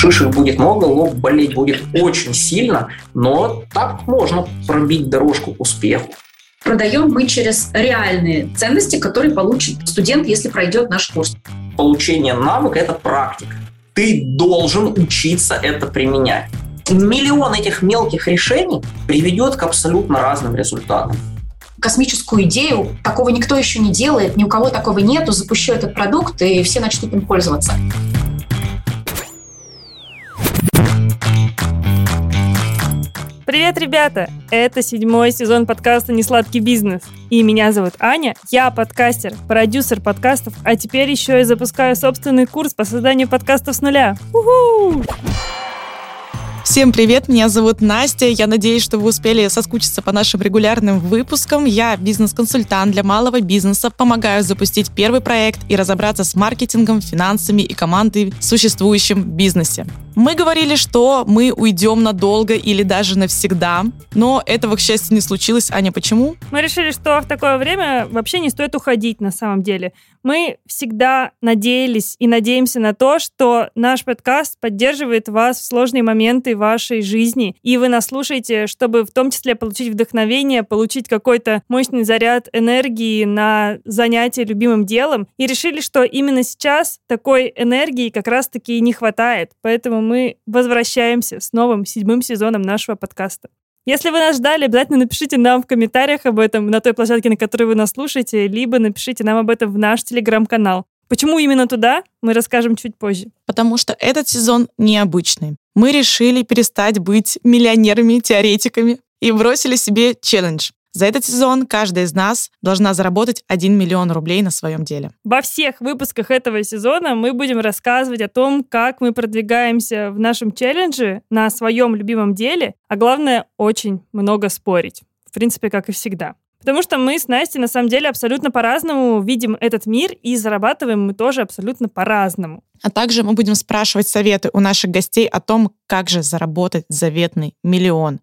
Шишек будет много, лоб болеть будет очень сильно, но так можно пробить дорожку к успеху. Продаем мы через реальные ценности, которые получит студент, если пройдет наш курс. Получение навыка – это практика. Ты должен учиться это применять. Миллион этих мелких решений приведет к абсолютно разным результатам космическую идею, такого никто еще не делает, ни у кого такого нету, запущу этот продукт, и все начнут им пользоваться. Привет, ребята! Это седьмой сезон подкаста «Несладкий бизнес». И меня зовут Аня, я подкастер, продюсер подкастов, а теперь еще и запускаю собственный курс по созданию подкастов с нуля. У-ху! Всем привет, меня зовут Настя. Я надеюсь, что вы успели соскучиться по нашим регулярным выпускам. Я бизнес-консультант для малого бизнеса, помогаю запустить первый проект и разобраться с маркетингом, финансами и командой в существующем бизнесе. Мы говорили, что мы уйдем надолго или даже навсегда, но этого, к счастью, не случилось. Аня, почему? Мы решили, что в такое время вообще не стоит уходить на самом деле. Мы всегда надеялись и надеемся на то, что наш подкаст поддерживает вас в сложные моменты вашей жизни, и вы нас слушаете, чтобы в том числе получить вдохновение, получить какой-то мощный заряд энергии на занятие любимым делом, и решили, что именно сейчас такой энергии как раз-таки не хватает. Поэтому мы возвращаемся с новым седьмым сезоном нашего подкаста. Если вы нас ждали, обязательно напишите нам в комментариях об этом на той площадке, на которой вы нас слушаете, либо напишите нам об этом в наш телеграм-канал. Почему именно туда, мы расскажем чуть позже. Потому что этот сезон необычный. Мы решили перестать быть миллионерами-теоретиками и бросили себе челлендж за этот сезон каждая из нас должна заработать 1 миллион рублей на своем деле. Во всех выпусках этого сезона мы будем рассказывать о том, как мы продвигаемся в нашем челлендже на своем любимом деле, а главное, очень много спорить. В принципе, как и всегда. Потому что мы с Настей на самом деле абсолютно по-разному видим этот мир и зарабатываем мы тоже абсолютно по-разному. А также мы будем спрашивать советы у наших гостей о том, как же заработать заветный миллион.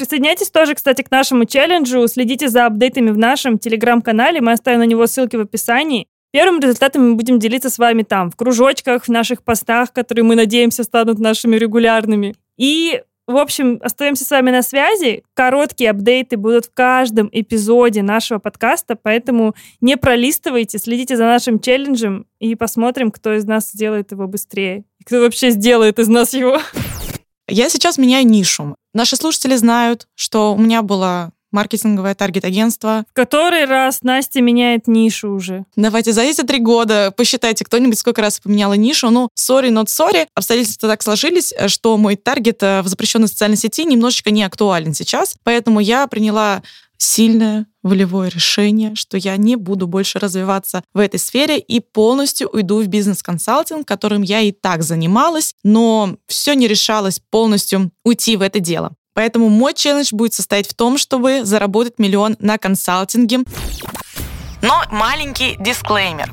Присоединяйтесь тоже, кстати, к нашему челленджу. Следите за апдейтами в нашем телеграм-канале. Мы оставим на него ссылки в описании. Первым результатом мы будем делиться с вами там, в кружочках, в наших постах, которые мы надеемся станут нашими регулярными. И в общем, остаемся с вами на связи. Короткие апдейты будут в каждом эпизоде нашего подкаста, поэтому не пролистывайте, следите за нашим челленджем и посмотрим, кто из нас сделает его быстрее. Кто вообще сделает из нас его. Я сейчас меняю нишу. Наши слушатели знают, что у меня было маркетинговое таргет-агентство. В который раз Настя меняет нишу уже? Давайте за эти три года посчитайте, кто-нибудь сколько раз поменяла нишу. Ну, sorry, not sorry. Обстоятельства так сложились, что мой таргет э, в запрещенной социальной сети немножечко не актуален сейчас. Поэтому я приняла сильное волевое решение, что я не буду больше развиваться в этой сфере и полностью уйду в бизнес-консалтинг, которым я и так занималась, но все не решалось полностью уйти в это дело. Поэтому мой челлендж будет состоять в том, чтобы заработать миллион на консалтинге. Но маленький дисклеймер.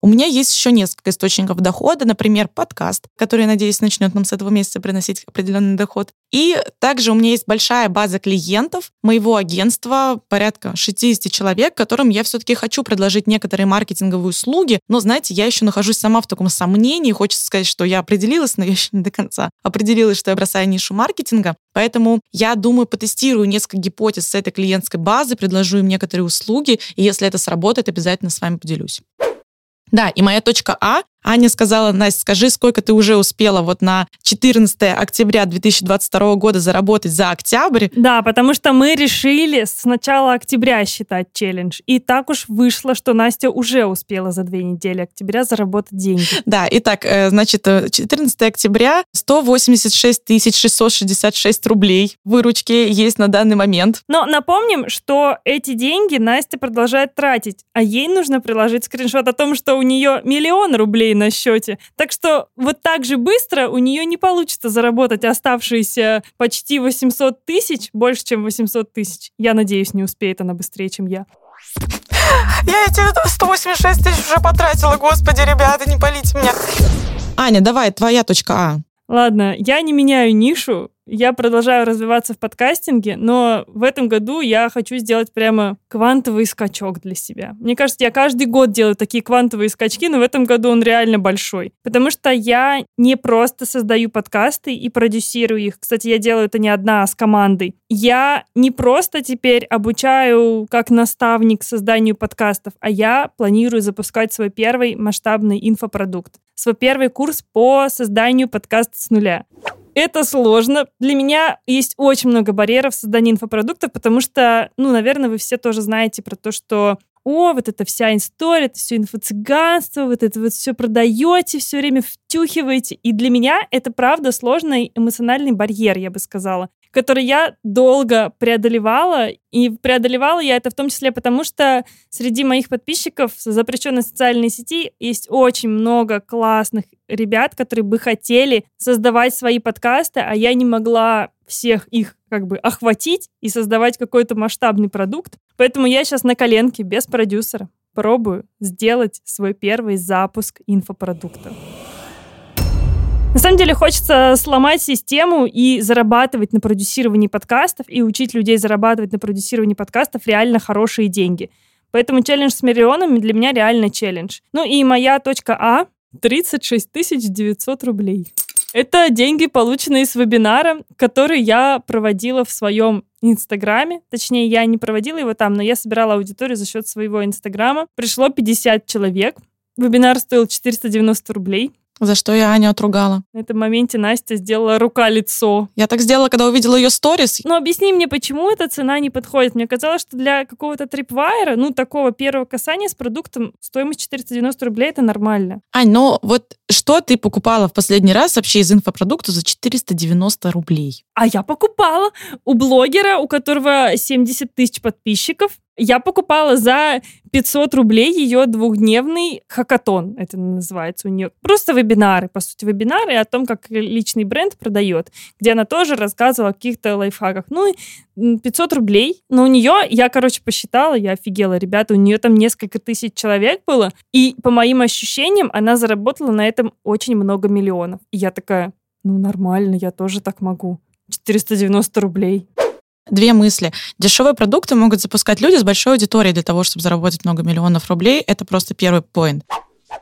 У меня есть еще несколько источников дохода, например, подкаст, который, надеюсь, начнет нам с этого месяца приносить определенный доход. И также у меня есть большая база клиентов моего агентства, порядка 60 человек, которым я все-таки хочу предложить некоторые маркетинговые услуги. Но, знаете, я еще нахожусь сама в таком сомнении. Хочется сказать, что я определилась, но я еще не до конца определилась, что я бросаю нишу маркетинга. Поэтому я думаю, потестирую несколько гипотез с этой клиентской базы, предложу им некоторые услуги, и если это сработает, обязательно с вами поделюсь. Да, и моя точка А Аня сказала, Настя, скажи, сколько ты уже успела вот на 14 октября 2022 года заработать за октябрь? Да, потому что мы решили с начала октября считать челлендж. И так уж вышло, что Настя уже успела за две недели октября заработать деньги. Да, итак, э, значит, 14 э, октября 186 666 рублей выручки есть на данный момент. Но напомним, что эти деньги Настя продолжает тратить, а ей нужно приложить скриншот о том, что у нее миллион рублей рублей на счете. Так что вот так же быстро у нее не получится заработать оставшиеся почти 800 тысяч, больше, чем 800 тысяч. Я надеюсь, не успеет она быстрее, чем я. Я эти 186 тысяч уже потратила, господи, ребята, не полите меня. Аня, давай, твоя точка А. Ладно, я не меняю нишу, Я продолжаю развиваться в подкастинге, но в этом году я хочу сделать прямо квантовый скачок для себя. Мне кажется, я каждый год делаю такие квантовые скачки, но в этом году он реально большой. Потому что я не просто создаю подкасты и продюсирую их. Кстати, я делаю это не одна, а с командой. Я не просто теперь обучаю как наставник созданию подкастов, а я планирую запускать свой первый масштабный инфопродукт. Свой первый курс по созданию подкаста с нуля. Это сложно. Для меня есть очень много барьеров в создании инфопродуктов, потому что, ну, наверное, вы все тоже знаете про то, что о, вот эта вся история, это все инфо-цыганство, вот это вот все продаете, все время втюхиваете. И для меня это, правда, сложный эмоциональный барьер, я бы сказала который я долго преодолевала. И преодолевала я это в том числе потому, что среди моих подписчиков запрещенной социальной сети есть очень много классных ребят, которые бы хотели создавать свои подкасты, а я не могла всех их как бы охватить и создавать какой-то масштабный продукт. Поэтому я сейчас на коленке без продюсера пробую сделать свой первый запуск инфопродукта. На самом деле хочется сломать систему и зарабатывать на продюсировании подкастов и учить людей зарабатывать на продюсировании подкастов реально хорошие деньги. Поэтому челлендж с миллионами для меня реально челлендж. Ну и моя точка А 36 900 рублей. Это деньги, полученные с вебинара, который я проводила в своем Инстаграме. Точнее, я не проводила его там, но я собирала аудиторию за счет своего Инстаграма. Пришло 50 человек. Вебинар стоил 490 рублей. За что я Аню отругала. На этом моменте Настя сделала рука-лицо. Я так сделала, когда увидела ее сторис. Ну, объясни мне, почему эта цена не подходит. Мне казалось, что для какого-то трипвайера, ну, такого первого касания с продуктом, стоимость 490 рублей — это нормально. Ань, ну вот что ты покупала в последний раз вообще из инфопродукта за 490 рублей? А я покупала у блогера, у которого 70 тысяч подписчиков. Я покупала за 500 рублей ее двухдневный хакатон, это называется у нее. Просто вебинары, по сути, вебинары о том, как личный бренд продает, где она тоже рассказывала о каких-то лайфхаках. Ну, 500 рублей, но у нее, я, короче, посчитала, я офигела, ребята, у нее там несколько тысяч человек было, и по моим ощущениям она заработала на этом очень много миллионов. И я такая, ну, нормально, я тоже так могу. 490 рублей две мысли. Дешевые продукты могут запускать люди с большой аудиторией для того, чтобы заработать много миллионов рублей. Это просто первый поинт.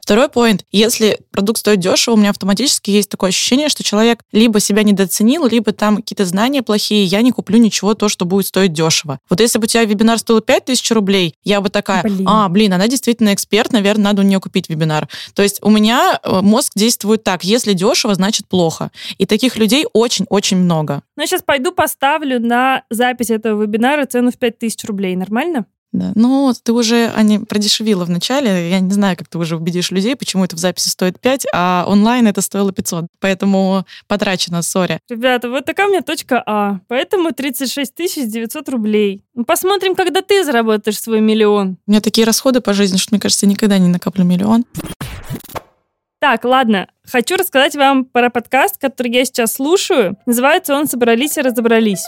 Второй поинт. Если продукт стоит дешево, у меня автоматически есть такое ощущение, что человек либо себя недооценил, либо там какие-то знания плохие, я не куплю ничего, то, что будет стоить дешево. Вот если бы у тебя вебинар стоил 5000 рублей, я бы такая, блин. а, блин, она действительно эксперт, наверное, надо у нее купить вебинар. То есть у меня э, мозг действует так, если дешево, значит плохо. И таких людей очень-очень много. Ну, я сейчас пойду поставлю на запись этого вебинара цену в 5000 рублей. Нормально? Да. Ну, ты уже, Аня, продешевила в начале. Я не знаю, как ты уже убедишь людей, почему это в записи стоит 5, а онлайн это стоило 500. Поэтому потрачено, сори. Ребята, вот такая у меня точка А. Поэтому 36 900 рублей. Ну, посмотрим, когда ты заработаешь свой миллион. У меня такие расходы по жизни, что, мне кажется, я никогда не накоплю миллион. Так, ладно. Хочу рассказать вам про подкаст, который я сейчас слушаю. Называется он «Собрались и разобрались».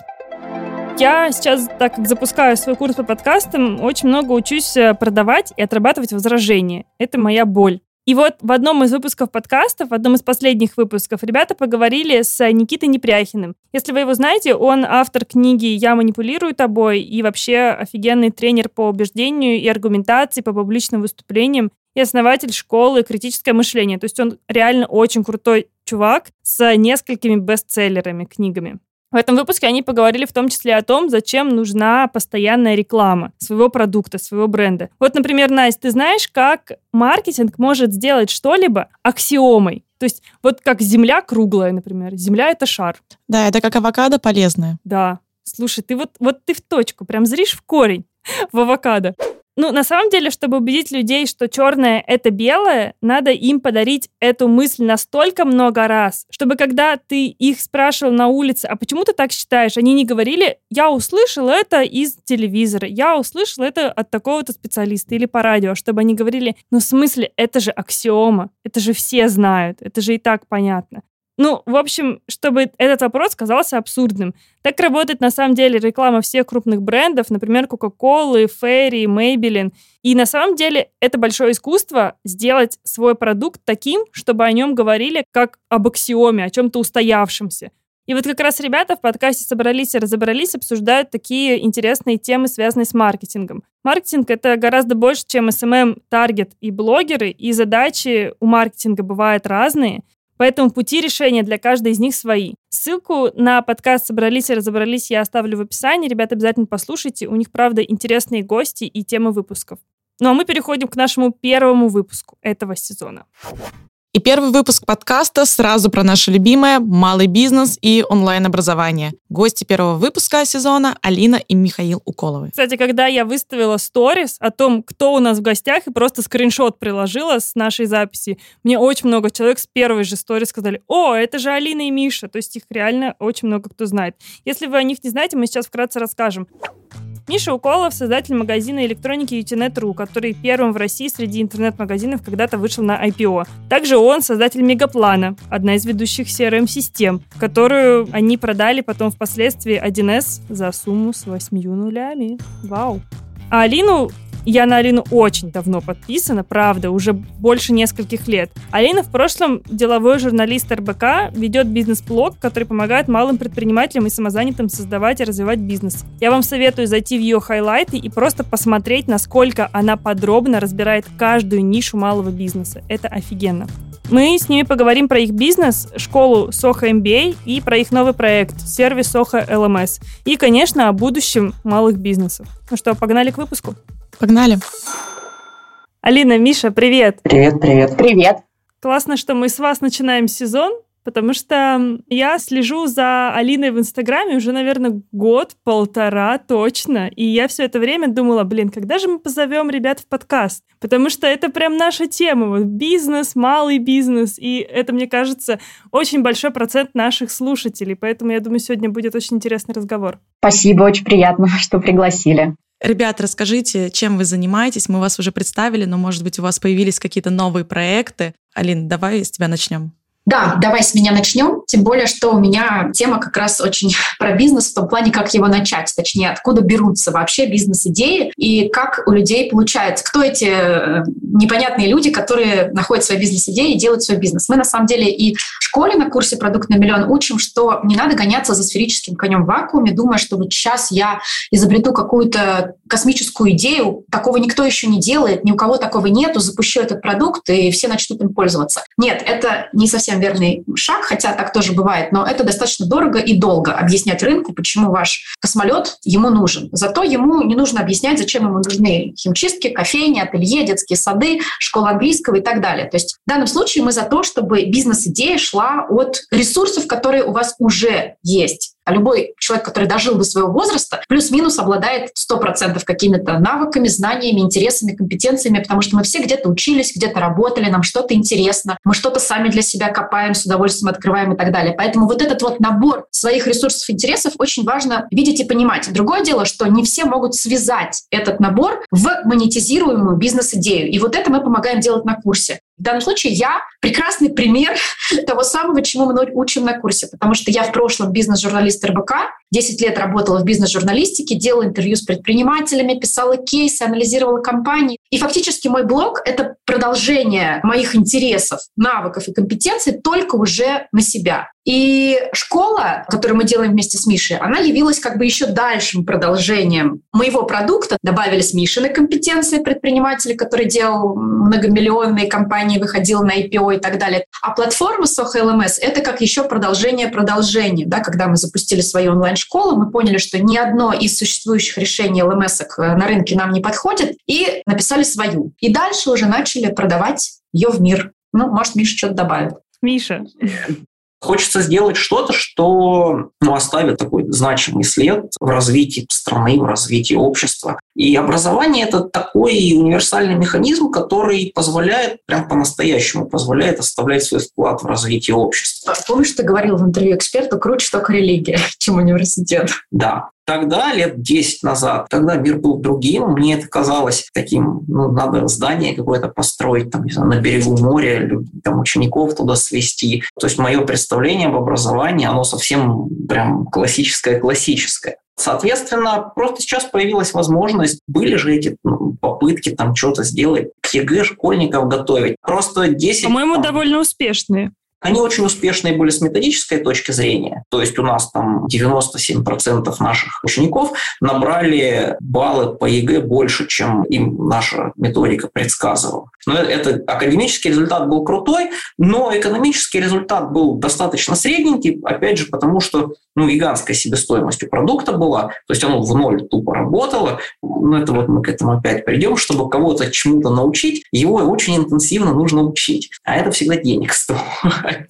Я сейчас, так как запускаю свой курс по подкастам, очень много учусь э, продавать и отрабатывать возражения. Это моя боль. И вот в одном из выпусков подкастов, в одном из последних выпусков, ребята поговорили с Никитой Непряхиным. Если вы его знаете, он автор книги «Я манипулирую тобой» и вообще офигенный тренер по убеждению и аргументации по публичным выступлениям и основатель школы «Критическое мышление». То есть он реально очень крутой чувак с несколькими бестселлерами, книгами. В этом выпуске они поговорили в том числе о том, зачем нужна постоянная реклама своего продукта, своего бренда. Вот, например, Настя, ты знаешь, как маркетинг может сделать что-либо аксиомой? То есть вот как земля круглая, например. Земля — это шар. Да, это как авокадо полезное. Да. Слушай, ты вот, вот ты в точку, прям зришь в корень в авокадо. Ну, на самом деле, чтобы убедить людей, что черное — это белое, надо им подарить эту мысль настолько много раз, чтобы когда ты их спрашивал на улице, а почему ты так считаешь, они не говорили, я услышал это из телевизора, я услышал это от такого-то специалиста или по радио, чтобы они говорили, ну, в смысле, это же аксиома, это же все знают, это же и так понятно. Ну, в общем, чтобы этот вопрос казался абсурдным. Так работает на самом деле реклама всех крупных брендов, например, Coca-Cola, Fairy, Maybelline. И на самом деле это большое искусство сделать свой продукт таким, чтобы о нем говорили как об аксиоме, о чем-то устоявшемся. И вот как раз ребята в подкасте «Собрались и разобрались» обсуждают такие интересные темы, связанные с маркетингом. Маркетинг — это гораздо больше, чем SMM, таргет и блогеры, и задачи у маркетинга бывают разные, поэтому пути решения для каждой из них свои. Ссылку на подкаст «Собрались и разобрались» я оставлю в описании. Ребята, обязательно послушайте. У них, правда, интересные гости и темы выпусков. Ну а мы переходим к нашему первому выпуску этого сезона. И первый выпуск подкаста сразу про наше любимое малый бизнес и онлайн-образование. Гости первого выпуска сезона Алина и Михаил Уколовы. Кстати, когда я выставила сторис о том, кто у нас в гостях, и просто скриншот приложила с нашей записи, мне очень много человек с первой же сторис сказали, о, это же Алина и Миша. То есть их реально очень много кто знает. Если вы о них не знаете, мы сейчас вкратце расскажем. Миша Уколов, создатель магазина электроники UTNet.ru, который первым в России среди интернет-магазинов когда-то вышел на IPO. Также он создатель Мегаплана, одна из ведущих CRM-систем, которую они продали потом впоследствии 1С за сумму с 8 нулями. Вау. А Алину я на Алину очень давно подписана, правда, уже больше нескольких лет. Алина в прошлом деловой журналист РБК, ведет бизнес-блог, который помогает малым предпринимателям и самозанятым создавать и развивать бизнес. Я вам советую зайти в ее хайлайты и просто посмотреть, насколько она подробно разбирает каждую нишу малого бизнеса. Это офигенно. Мы с ними поговорим про их бизнес, школу Soho MBA и про их новый проект, сервис Soho LMS. И, конечно, о будущем малых бизнесов. Ну что, погнали к выпуску? Погнали. Алина, Миша, привет. Привет, привет. Привет. Классно, что мы с вас начинаем сезон, потому что я слежу за Алиной в Инстаграме уже, наверное, год-полтора точно, и я все это время думала, блин, когда же мы позовем ребят в подкаст? Потому что это прям наша тема, вот бизнес, малый бизнес, и это, мне кажется, очень большой процент наших слушателей, поэтому я думаю, сегодня будет очень интересный разговор. Спасибо, очень приятно, что пригласили. Ребят, расскажите, чем вы занимаетесь? Мы вас уже представили, но, может быть, у вас появились какие-то новые проекты. Алин, давай с тебя начнем. Да, давай с меня начнем. Тем более, что у меня тема как раз очень про бизнес в том плане, как его начать, точнее, откуда берутся вообще бизнес-идеи и как у людей получается. Кто эти э, непонятные люди, которые находят свои бизнес-идеи и делают свой бизнес. Мы на самом деле и в школе на курсе «Продукт на миллион» учим, что не надо гоняться за сферическим конем в вакууме, думая, что вот сейчас я изобрету какую-то космическую идею, такого никто еще не делает, ни у кого такого нету, запущу этот продукт, и все начнут им пользоваться. Нет, это не совсем совсем верный шаг, хотя так тоже бывает, но это достаточно дорого и долго объяснять рынку, почему ваш космолет ему нужен. Зато ему не нужно объяснять, зачем ему нужны химчистки, кофейни, ателье, детские сады, школа английского и так далее. То есть в данном случае мы за то, чтобы бизнес-идея шла от ресурсов, которые у вас уже есть. А любой человек, который дожил до своего возраста, плюс-минус обладает 100% какими-то навыками, знаниями, интересами, компетенциями, потому что мы все где-то учились, где-то работали, нам что-то интересно, мы что-то сами для себя копаем, с удовольствием открываем и так далее. Поэтому вот этот вот набор своих ресурсов, интересов очень важно видеть и понимать. Другое дело, что не все могут связать этот набор в монетизируемую бизнес-идею. И вот это мы помогаем делать на курсе. В данном случае я прекрасный пример того самого, чему мы учим на курсе, потому что я в прошлом бизнес-журналист РБК, 10 лет работала в бизнес-журналистике, делала интервью с предпринимателями, писала кейсы, анализировала компании. И фактически мой блог — это продолжение моих интересов, навыков и компетенций только уже на себя. И школа, которую мы делаем вместе с Мишей, она явилась как бы еще дальшим продолжением моего продукта. Добавились Мишины компетенции предпринимателя, который делал многомиллионные компании, выходил на IPO и так далее. А платформа Soho LMS — это как еще продолжение продолжения. Да? Когда мы запустили свою онлайн-школу, мы поняли, что ни одно из существующих решений LMS на рынке нам не подходит, и написали свою. И дальше уже начали продавать ее в мир. Ну, может, Миша что-то добавит. Миша. Хочется сделать что-то, что ну, оставит такой значимый след в развитии страны, в развитии общества. И образование – это такой универсальный механизм, который позволяет, прям по-настоящему позволяет оставлять свой вклад в развитие общества. Помнишь, ты говорил в интервью эксперту, круче только религия, чем университет. Да, Тогда, лет 10 назад, когда мир был другим, мне это казалось таким, ну, надо здание какое-то построить, там, не знаю, на берегу моря, там, учеников туда свести. То есть мое представление об образовании, оно совсем прям классическое-классическое. Соответственно, просто сейчас появилась возможность, были же эти ну, попытки там что-то сделать, к ЕГЭ школьников готовить. Просто 10... По-моему, там, довольно успешные. Они очень успешные были с методической точки зрения. То есть у нас там 97% наших учеников набрали баллы по ЕГЭ больше, чем им наша методика предсказывала. Но это академический результат был крутой, но экономический результат был достаточно средненький, опять же, потому что ну, гигантская себестоимость у продукта была, то есть оно в ноль тупо работало. Ну, это вот мы к этому опять придем, чтобы кого-то чему-то научить, его очень интенсивно нужно учить, а это всегда денег стоит.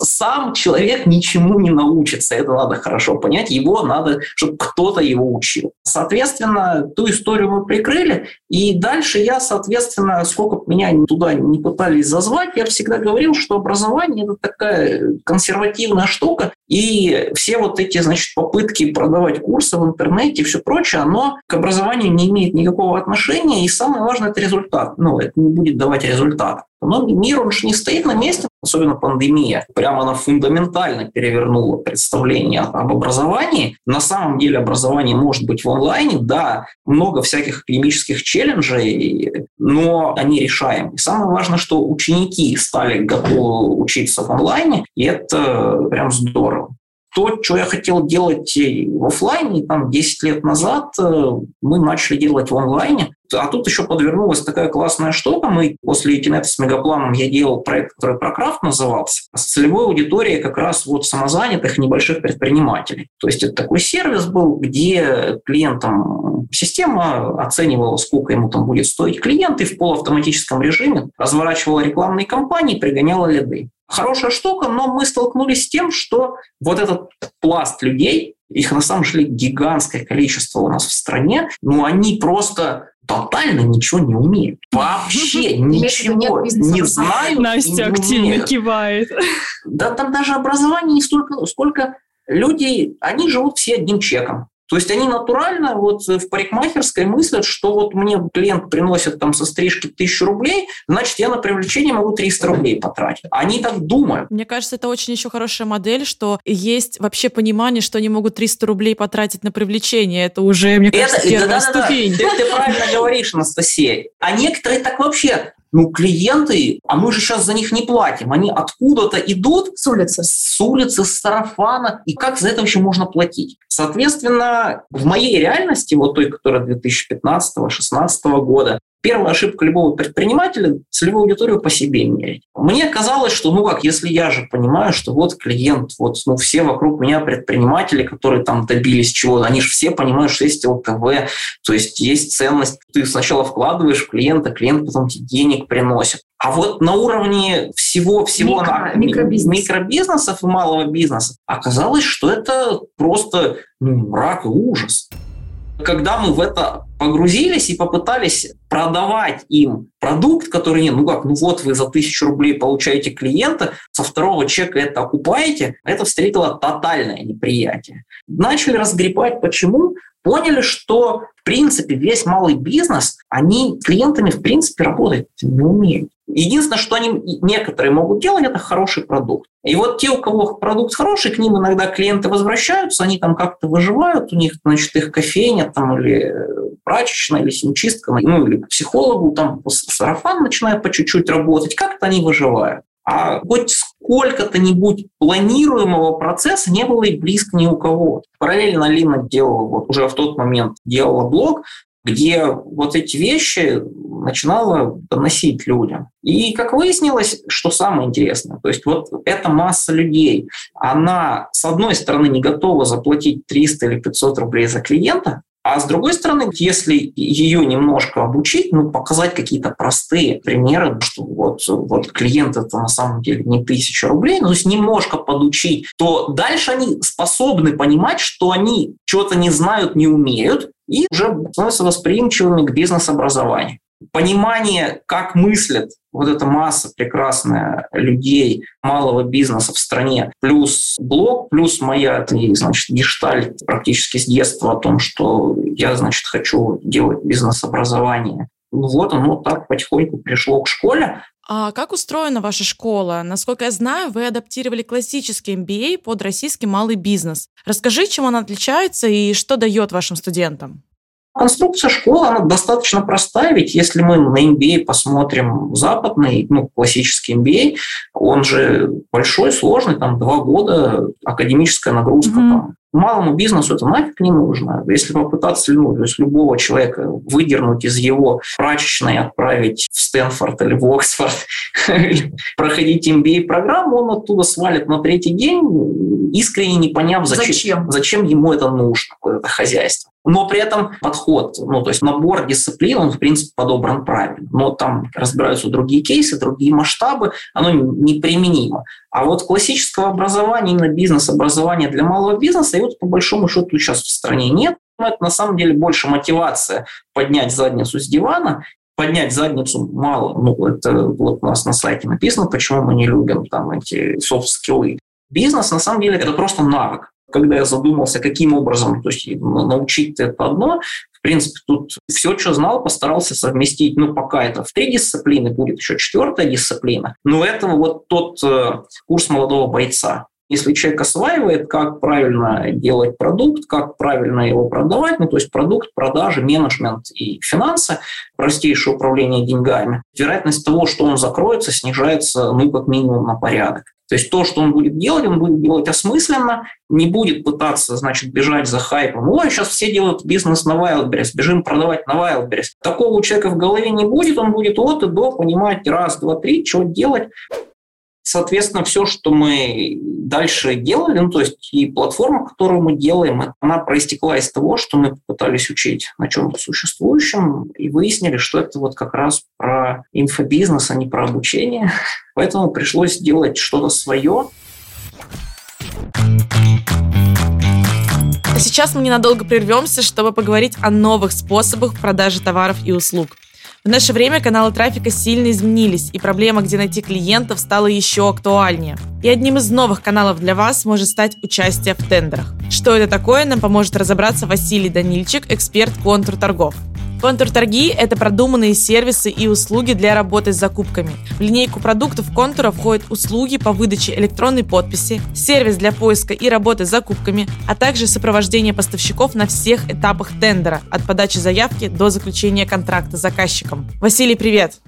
Сам человек ничему не научится, это надо хорошо понять, его надо, чтобы кто-то его учил. Соответственно, ту историю мы прикрыли, и дальше я, соответственно, сколько бы меня туда не пытались зазвать, я всегда говорил, что образование – это такая консервативная штука, и все вот эти, значит, попытки продавать курсы в интернете и все прочее, оно к образованию не имеет никакого отношения, и самое важное – это результат. Ну, это не будет давать результат. Но мир, он же не стоит на месте, особенно пандемия. Прямо она фундаментально перевернула представление об образовании. На самом деле образование может быть в онлайне, да, много всяких академических челленджей, но они решаем. И самое важное, что ученики стали готовы учиться в онлайне, и это прям здорово то, что я хотел делать в офлайне, там 10 лет назад э, мы начали делать в онлайне. А тут еще подвернулась такая классная штука. Мы после Ethernet с мегапланом я делал проект, который Прокрафт назывался, с целевой аудиторией как раз вот самозанятых небольших предпринимателей. То есть это такой сервис был, где клиентам система оценивала, сколько ему там будет стоить клиент, и в полуавтоматическом режиме разворачивала рекламные кампании, пригоняла лиды хорошая штука, но мы столкнулись с тем, что вот этот пласт людей, их на самом деле гигантское количество у нас в стране, но они просто тотально ничего не умеют. Вообще ничего не знают. Настя активно кивает. Да там даже образование не столько, сколько люди, они живут все одним чеком. То есть они натурально вот в парикмахерской мыслят, что вот мне клиент приносит там со стрижки тысячу рублей, значит, я на привлечение могу 300 рублей потратить. Они так думают. Мне кажется, это очень еще хорошая модель, что есть вообще понимание, что они могут 300 рублей потратить на привлечение. Это уже, мне кажется, это, первая да, да, ступень. Да, да. Ты, ты правильно говоришь, Анастасия. А некоторые так вообще ну, клиенты, а мы же сейчас за них не платим, они откуда-то идут с улицы, с улицы, с сарафана, и как за это вообще можно платить? Соответственно, в моей реальности, вот той, которая 2015-2016 года, Первая ошибка любого предпринимателя – целевую аудиторию по себе мерить. Мне казалось, что, ну как, если я же понимаю, что вот клиент, вот ну, все вокруг меня предприниматели, которые там добились чего-то, они же все понимают, что есть ЛТВ, то есть есть ценность. Ты сначала вкладываешь в клиента, клиент потом тебе денег приносит. А вот на уровне всего-всего Микро, микробизнес. микробизнесов и малого бизнеса оказалось, что это просто ну, мрак и ужас. Когда мы в это погрузились и попытались продавать им продукт, который не, ну как, ну вот вы за тысячу рублей получаете клиента, со второго чека это окупаете, это встретило тотальное неприятие. Начали разгребать, почему? Поняли, что в принципе весь малый бизнес, они клиентами в принципе работать не умеют. Единственное, что они некоторые могут делать, это хороший продукт. И вот те, у кого продукт хороший, к ним иногда клиенты возвращаются, они там как-то выживают, у них, значит, их кофейня там или прачечная, или химчистка, ну или психологу, там сарафан начинает по чуть-чуть работать, как-то они выживают. А хоть сколько-то нибудь планируемого процесса не было и близко ни у кого. Параллельно Лина делала, вот уже в тот момент делала блог, где вот эти вещи начинала доносить людям. И как выяснилось, что самое интересное, то есть вот эта масса людей, она с одной стороны не готова заплатить 300 или 500 рублей за клиента, а с другой стороны, если ее немножко обучить, ну, показать какие-то простые примеры, что вот, вот клиент это на самом деле не тысяча рублей, но то есть немножко подучить, то дальше они способны понимать, что они что-то не знают, не умеют, и уже становятся восприимчивыми к бизнес-образованию понимание, как мыслят вот эта масса прекрасная людей малого бизнеса в стране, плюс блог, плюс моя, значит, гештальт практически с детства о том, что я, значит, хочу делать бизнес-образование. Ну вот оно так потихоньку пришло к школе. А как устроена ваша школа? Насколько я знаю, вы адаптировали классический MBA под российский малый бизнес. Расскажи, чем он отличается и что дает вашим студентам. Конструкция школы, она достаточно простая, ведь если мы на MBA посмотрим западный, ну, классический MBA, он же большой, сложный, там, два года, академическая нагрузка, mm-hmm. там, Малому бизнесу это нафиг не нужно. Если попытаться ну, то есть любого человека выдернуть из его прачечной, отправить в Стэнфорд или в Оксфорд, проходить MBA-программу, он оттуда свалит на третий день, искренне не поняв, зачем, зачем? зачем ему это нужно, это хозяйство. Но при этом подход, ну, то есть набор дисциплин, он, в принципе, подобран правильно. Но там разбираются другие кейсы, другие масштабы, оно неприменимо. А вот классического образования, именно бизнес-образования для малого бизнеса, вот по большому счету сейчас в стране нет. Но это на самом деле больше мотивация поднять задницу с дивана поднять задницу мало. Ну, это вот у нас на сайте написано, почему мы не любим там эти софт-скиллы. Бизнес, на самом деле, это просто навык когда я задумался, каким образом то есть, научить это одно, в принципе, тут все, что знал, постарался совместить. Ну, пока это в три дисциплины, будет еще четвертая дисциплина. Но это вот тот э, курс молодого бойца. Если человек осваивает, как правильно делать продукт, как правильно его продавать, ну, то есть продукт, продажи, менеджмент и финансы, простейшее управление деньгами, вероятность того, что он закроется, снижается, ну, как минимум на порядок. То есть то, что он будет делать, он будет делать осмысленно, не будет пытаться, значит, бежать за хайпом. Ой, сейчас все делают бизнес на Wildberries, бежим продавать на Wildberries. Такого у человека в голове не будет, он будет от и до понимать раз, два, три, что делать. Соответственно, все, что мы дальше делали, ну, то есть и платформа, которую мы делаем, она проистекла из того, что мы пытались учить на чем-то существующем и выяснили, что это вот как раз про инфобизнес, а не про обучение. Поэтому пришлось делать что-то свое. А сейчас мы ненадолго прервемся, чтобы поговорить о новых способах продажи товаров и услуг – в наше время каналы трафика сильно изменились, и проблема, где найти клиентов, стала еще актуальнее. И одним из новых каналов для вас может стать участие в тендерах. Что это такое, нам поможет разобраться Василий Данильчик, эксперт контур торгов. Контур-торги – это продуманные сервисы и услуги для работы с закупками. В линейку продуктов контура входят услуги по выдаче электронной подписи, сервис для поиска и работы с закупками, а также сопровождение поставщиков на всех этапах тендера, от подачи заявки до заключения контракта с заказчиком. Василий, привет!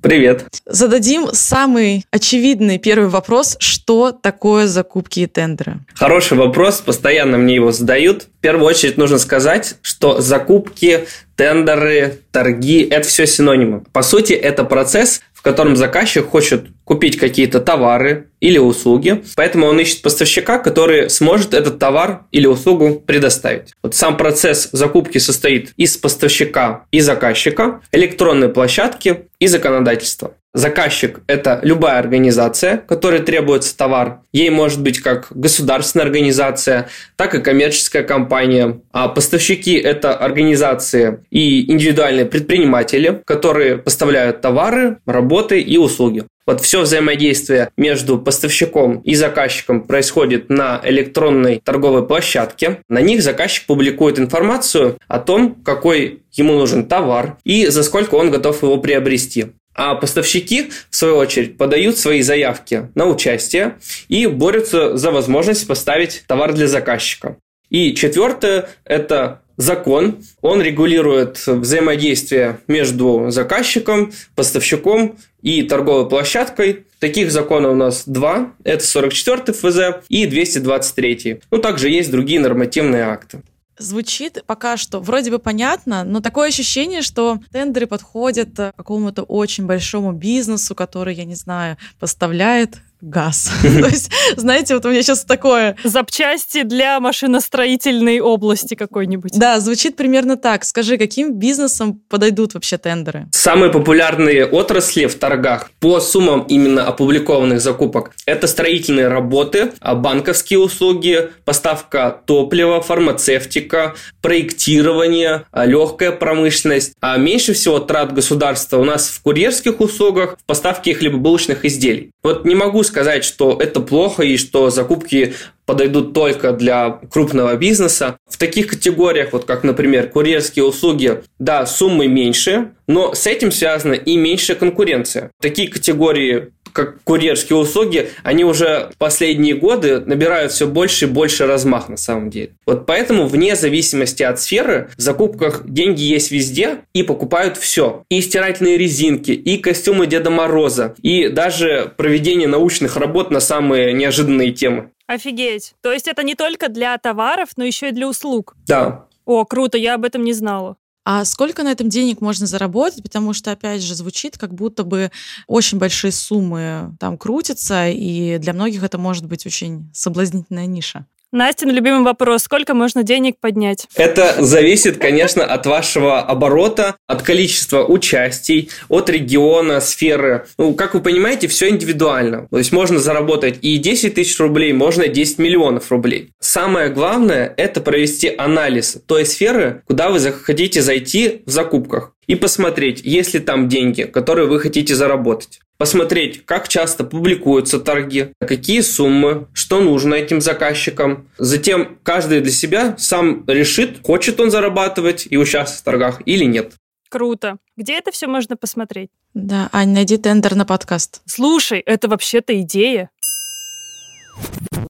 Привет. Зададим самый очевидный первый вопрос. Что такое закупки и тендеры? Хороший вопрос, постоянно мне его задают. В первую очередь нужно сказать, что закупки, тендеры, торги – это все синонимы. По сути, это процесс, котором заказчик хочет купить какие-то товары или услуги, поэтому он ищет поставщика, который сможет этот товар или услугу предоставить. Вот сам процесс закупки состоит из поставщика и заказчика, электронной площадки и законодательства. Заказчик – это любая организация, которой требуется товар. Ей может быть как государственная организация, так и коммерческая компания. А поставщики – это организации и индивидуальные предприниматели, которые поставляют товары, работы и услуги. Вот все взаимодействие между поставщиком и заказчиком происходит на электронной торговой площадке. На них заказчик публикует информацию о том, какой ему нужен товар и за сколько он готов его приобрести. А поставщики, в свою очередь, подают свои заявки на участие и борются за возможность поставить товар для заказчика. И четвертое – это закон. Он регулирует взаимодействие между заказчиком, поставщиком и торговой площадкой. Таких законов у нас два. Это 44 ФЗ и 223. Ну, также есть другие нормативные акты звучит пока что вроде бы понятно, но такое ощущение, что тендеры подходят к какому-то очень большому бизнесу, который, я не знаю, поставляет газ. То есть, знаете, вот у меня сейчас такое... Запчасти для машиностроительной области какой-нибудь. Да, звучит примерно так. Скажи, каким бизнесом подойдут вообще тендеры? Самые популярные отрасли в торгах по суммам именно опубликованных закупок – это строительные работы, а банковские услуги, поставка топлива, фармацевтика, проектирование, а легкая промышленность. А меньше всего трат государства у нас в курьерских услугах, в поставке хлебобулочных изделий. Вот не могу сказать, что это плохо и что закупки подойдут только для крупного бизнеса. В таких категориях, вот как, например, курьерские услуги, да, суммы меньше, но с этим связана и меньшая конкуренция. Такие категории как курьерские услуги, они уже последние годы набирают все больше и больше размах на самом деле. Вот поэтому вне зависимости от сферы в закупках деньги есть везде и покупают все. И стирательные резинки, и костюмы Деда Мороза, и даже проведение научных работ на самые неожиданные темы. Офигеть. То есть это не только для товаров, но еще и для услуг. Да. О, круто, я об этом не знала. А сколько на этом денег можно заработать? Потому что, опять же, звучит, как будто бы очень большие суммы там крутятся, и для многих это может быть очень соблазнительная ниша. Настин любимый вопрос. Сколько можно денег поднять? Это зависит, конечно, от вашего оборота, от количества участий, от региона, сферы. Ну, как вы понимаете, все индивидуально. То есть можно заработать и 10 тысяч рублей, можно 10 миллионов рублей. Самое главное – это провести анализ той сферы, куда вы хотите зайти в закупках и посмотреть, есть ли там деньги, которые вы хотите заработать посмотреть, как часто публикуются торги, какие суммы, что нужно этим заказчикам. Затем каждый для себя сам решит, хочет он зарабатывать и участвовать в торгах или нет. Круто. Где это все можно посмотреть? Да, Ань, найди тендер на подкаст. Слушай, это вообще-то идея.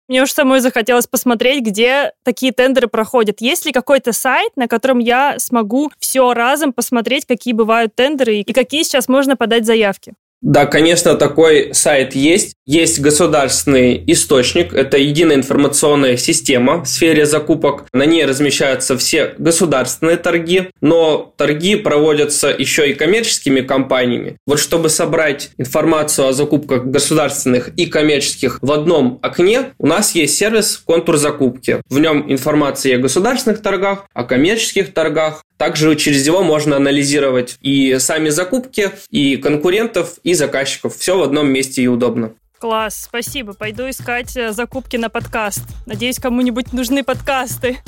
Мне уж самой захотелось посмотреть, где такие тендеры проходят. Есть ли какой-то сайт, на котором я смогу все разом посмотреть, какие бывают тендеры и какие сейчас можно подать заявки? Да, конечно, такой сайт есть. Есть государственный источник, это единая информационная система в сфере закупок. На ней размещаются все государственные торги, но торги проводятся еще и коммерческими компаниями. Вот чтобы собрать информацию о закупках государственных и коммерческих в одном окне, у нас есть сервис «Контур закупки». В нем информация о государственных торгах, о коммерческих торгах, также через него можно анализировать и сами закупки, и конкурентов, и заказчиков. Все в одном месте и удобно. Класс, спасибо. Пойду искать э, закупки на подкаст. Надеюсь, кому-нибудь нужны подкасты.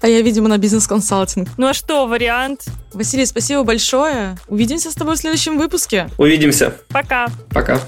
А я, видимо, на бизнес-консалтинг. Ну а что, вариант? Василий, спасибо большое. Увидимся с тобой в следующем выпуске. Увидимся. Пока. Пока.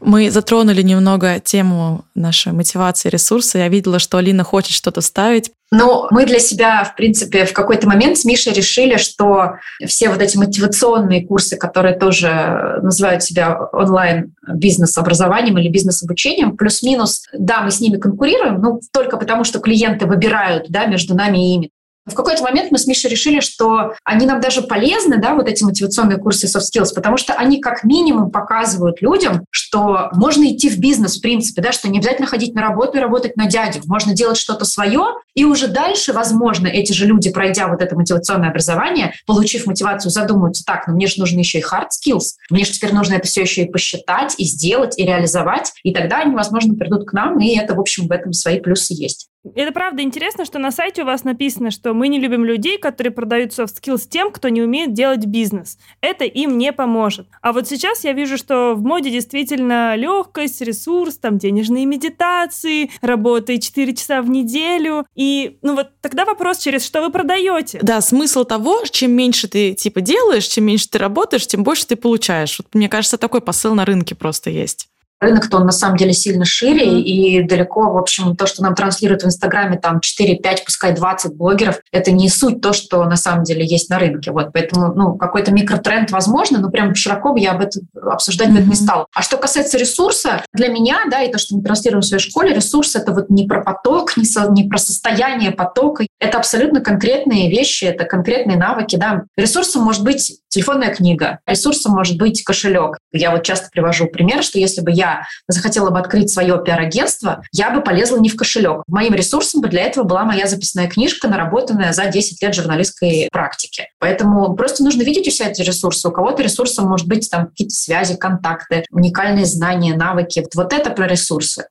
Мы затронули немного тему нашей мотивации, ресурса. Я видела, что Алина хочет что-то ставить. Но мы для себя, в принципе, в какой-то момент с Мишей решили, что все вот эти мотивационные курсы, которые тоже называют себя онлайн-бизнес-образованием или бизнес-обучением, плюс-минус, да, мы с ними конкурируем, но только потому, что клиенты выбирают да, между нами и ими. В какой-то момент мы с Мишей решили, что они нам даже полезны, да, вот эти мотивационные курсы soft skills, потому что они как минимум показывают людям, что можно идти в бизнес, в принципе, да, что не обязательно ходить на работу и работать на дядю, можно делать что-то свое, и уже дальше, возможно, эти же люди, пройдя вот это мотивационное образование, получив мотивацию, задумаются, так, ну мне же нужны еще и hard skills, мне же теперь нужно это все еще и посчитать, и сделать, и реализовать, и тогда они, возможно, придут к нам, и это, в общем, в этом свои плюсы есть. Это правда интересно, что на сайте у вас написано, что мы не любим людей, которые продают soft skills тем, кто не умеет делать бизнес. Это им не поможет. А вот сейчас я вижу, что в моде действительно легкость, ресурс, там денежные медитации, работа 4 часа в неделю. И ну вот тогда вопрос, через что вы продаете? Да, смысл того, чем меньше ты типа делаешь, чем меньше ты работаешь, тем больше ты получаешь. Вот, мне кажется, такой посыл на рынке просто есть рынок-то он на самом деле сильно шире, mm-hmm. и далеко, в общем, то, что нам транслируют в Инстаграме, там 4, 5, пускай 20 блогеров, это не суть то, что на самом деле есть на рынке. Вот, поэтому, ну, какой-то микротренд возможно, но прям широко я об этом обсуждать mm-hmm. не стала. А что касается ресурса, для меня, да, и то, что мы транслируем в своей школе, ресурс — это вот не про поток, не, со, не про состояние потока, это абсолютно конкретные вещи, это конкретные навыки, да. Ресурсом может быть телефонная книга, ресурсом может быть кошелек. Я вот часто привожу пример, что если бы я захотела бы открыть свое пиар-агентство, я бы полезла не в кошелек. Моим ресурсом бы для этого была моя записная книжка, наработанная за 10 лет журналистской практики. Поэтому просто нужно видеть у себя эти ресурсы. У кого-то ресурсом может быть там какие-то связи, контакты, уникальные знания, навыки. Вот, это про ресурсы.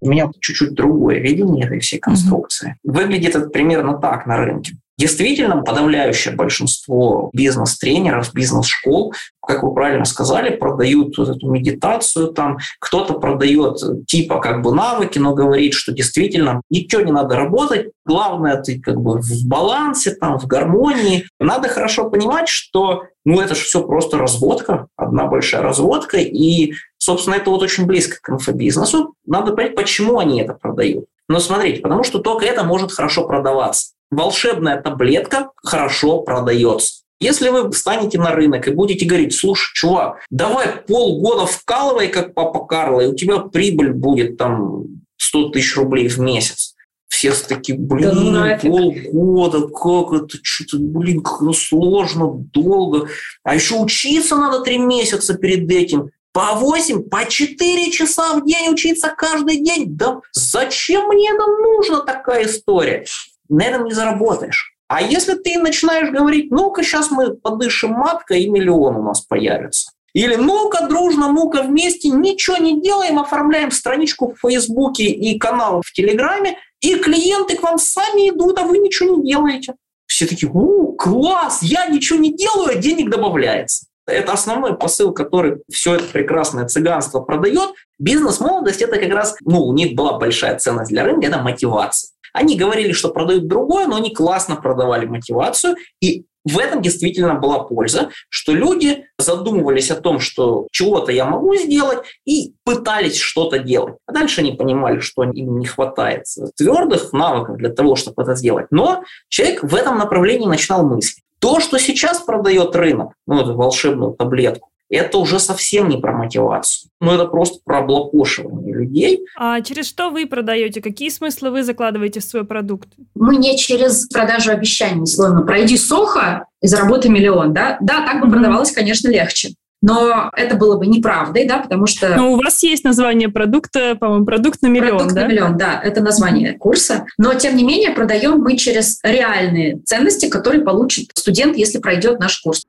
У меня чуть-чуть другое видение этой всей конструкции. Mm-hmm. Выглядит это примерно так на рынке. Действительно, подавляющее большинство бизнес-тренеров, бизнес-школ, как вы правильно сказали, продают вот эту медитацию, там кто-то продает типа как бы навыки, но говорит, что действительно ничего не надо работать, главное ты как бы в балансе, там, в гармонии. Надо хорошо понимать, что ну это же все просто разводка, одна большая разводка, и, собственно, это вот очень близко к инфобизнесу. Надо понять, почему они это продают. Но смотрите, потому что только это может хорошо продаваться волшебная таблетка хорошо продается. Если вы встанете на рынок и будете говорить, слушай, чувак, давай полгода вкалывай, как папа Карло, и у тебя прибыль будет там 100 тысяч рублей в месяц. Все такие, блин, да ну полгода, как это, что-то, блин, как сложно, долго. А еще учиться надо три месяца перед этим по 8, по 4 часа в день учиться каждый день. Да зачем мне это нужно, такая история? На этом не заработаешь. А если ты начинаешь говорить, ну-ка сейчас мы подышим маткой, и миллион у нас появится. Или ну-ка дружно, ну-ка вместе, ничего не делаем, оформляем страничку в Фейсбуке и канал в Телеграме, и клиенты к вам сами идут, а вы ничего не делаете. Все такие, у, класс, я ничего не делаю, а денег добавляется. Это основной посыл, который все это прекрасное цыганство продает. Бизнес-молодость – это как раз, ну, у них была большая ценность для рынка, это мотивация. Они говорили, что продают другое, но они классно продавали мотивацию, и в этом действительно была польза, что люди задумывались о том, что чего-то я могу сделать, и пытались что-то делать. А дальше они понимали, что им не хватает твердых навыков для того, чтобы это сделать. Но человек в этом направлении начинал мыслить. То, что сейчас продает рынок, ну, эту волшебную таблетку, это уже совсем не про мотивацию. Ну, это просто про облапошивание людей. А через что вы продаете? Какие смыслы вы закладываете в свой продукт? Мы не через продажу обещаний, словно пройди сохо и заработай миллион, да? Да, так бы продавалось, конечно, легче. Но это было бы неправдой, да, потому что... Но у вас есть название продукта, по-моему, продукт на миллион, продукт да? на миллион, да, это название курса. Но, тем не менее, продаем мы через реальные ценности, которые получит студент, если пройдет наш курс.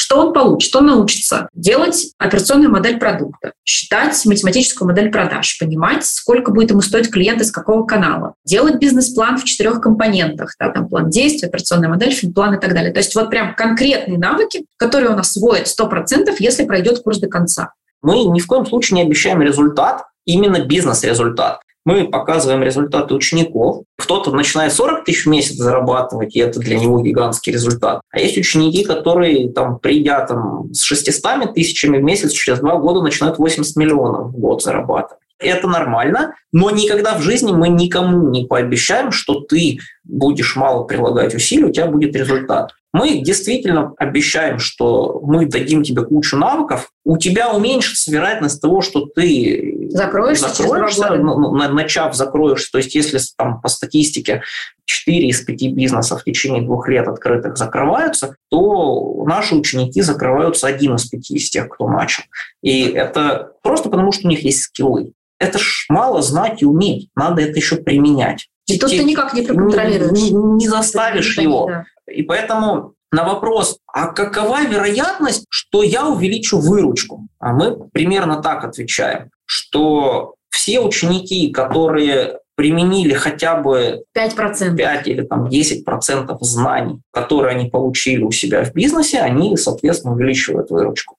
Что он получит? Он научится делать операционную модель продукта, считать математическую модель продаж, понимать, сколько будет ему стоить клиент из какого канала, делать бизнес-план в четырех компонентах, да, там план действий, операционная модель, финплан и так далее. То есть вот прям конкретные навыки, которые он освоит 100%, если пройдет курс до конца. Мы ни в коем случае не обещаем результат, именно бизнес-результат мы показываем результаты учеников. Кто-то начинает 40 тысяч в месяц зарабатывать, и это для него гигантский результат. А есть ученики, которые, там, придя там, с 600 тысячами в месяц, через два года начинают 80 миллионов в год зарабатывать. Это нормально, но никогда в жизни мы никому не пообещаем, что ты будешь мало прилагать усилий, у тебя будет результат. Мы действительно обещаем, что мы дадим тебе кучу навыков, у тебя уменьшится вероятность того, что ты закроешься, закроешься ну, ну, начав закроешься. То есть если там по статистике 4 из 5 бизнесов в течение двух лет открытых закрываются, то наши ученики закрываются один из пяти из тех, кто начал. И это просто потому, что у них есть скиллы. Это ж мало знать и уметь, надо это еще применять. И тут ты никак не проконтролируешь. Не, не заставишь его. Да. И поэтому на вопрос, а какова вероятность, что я увеличу выручку? А мы примерно так отвечаем, что все ученики, которые применили хотя бы 5%. 5 или там 10% знаний, которые они получили у себя в бизнесе, они, соответственно, увеличивают выручку.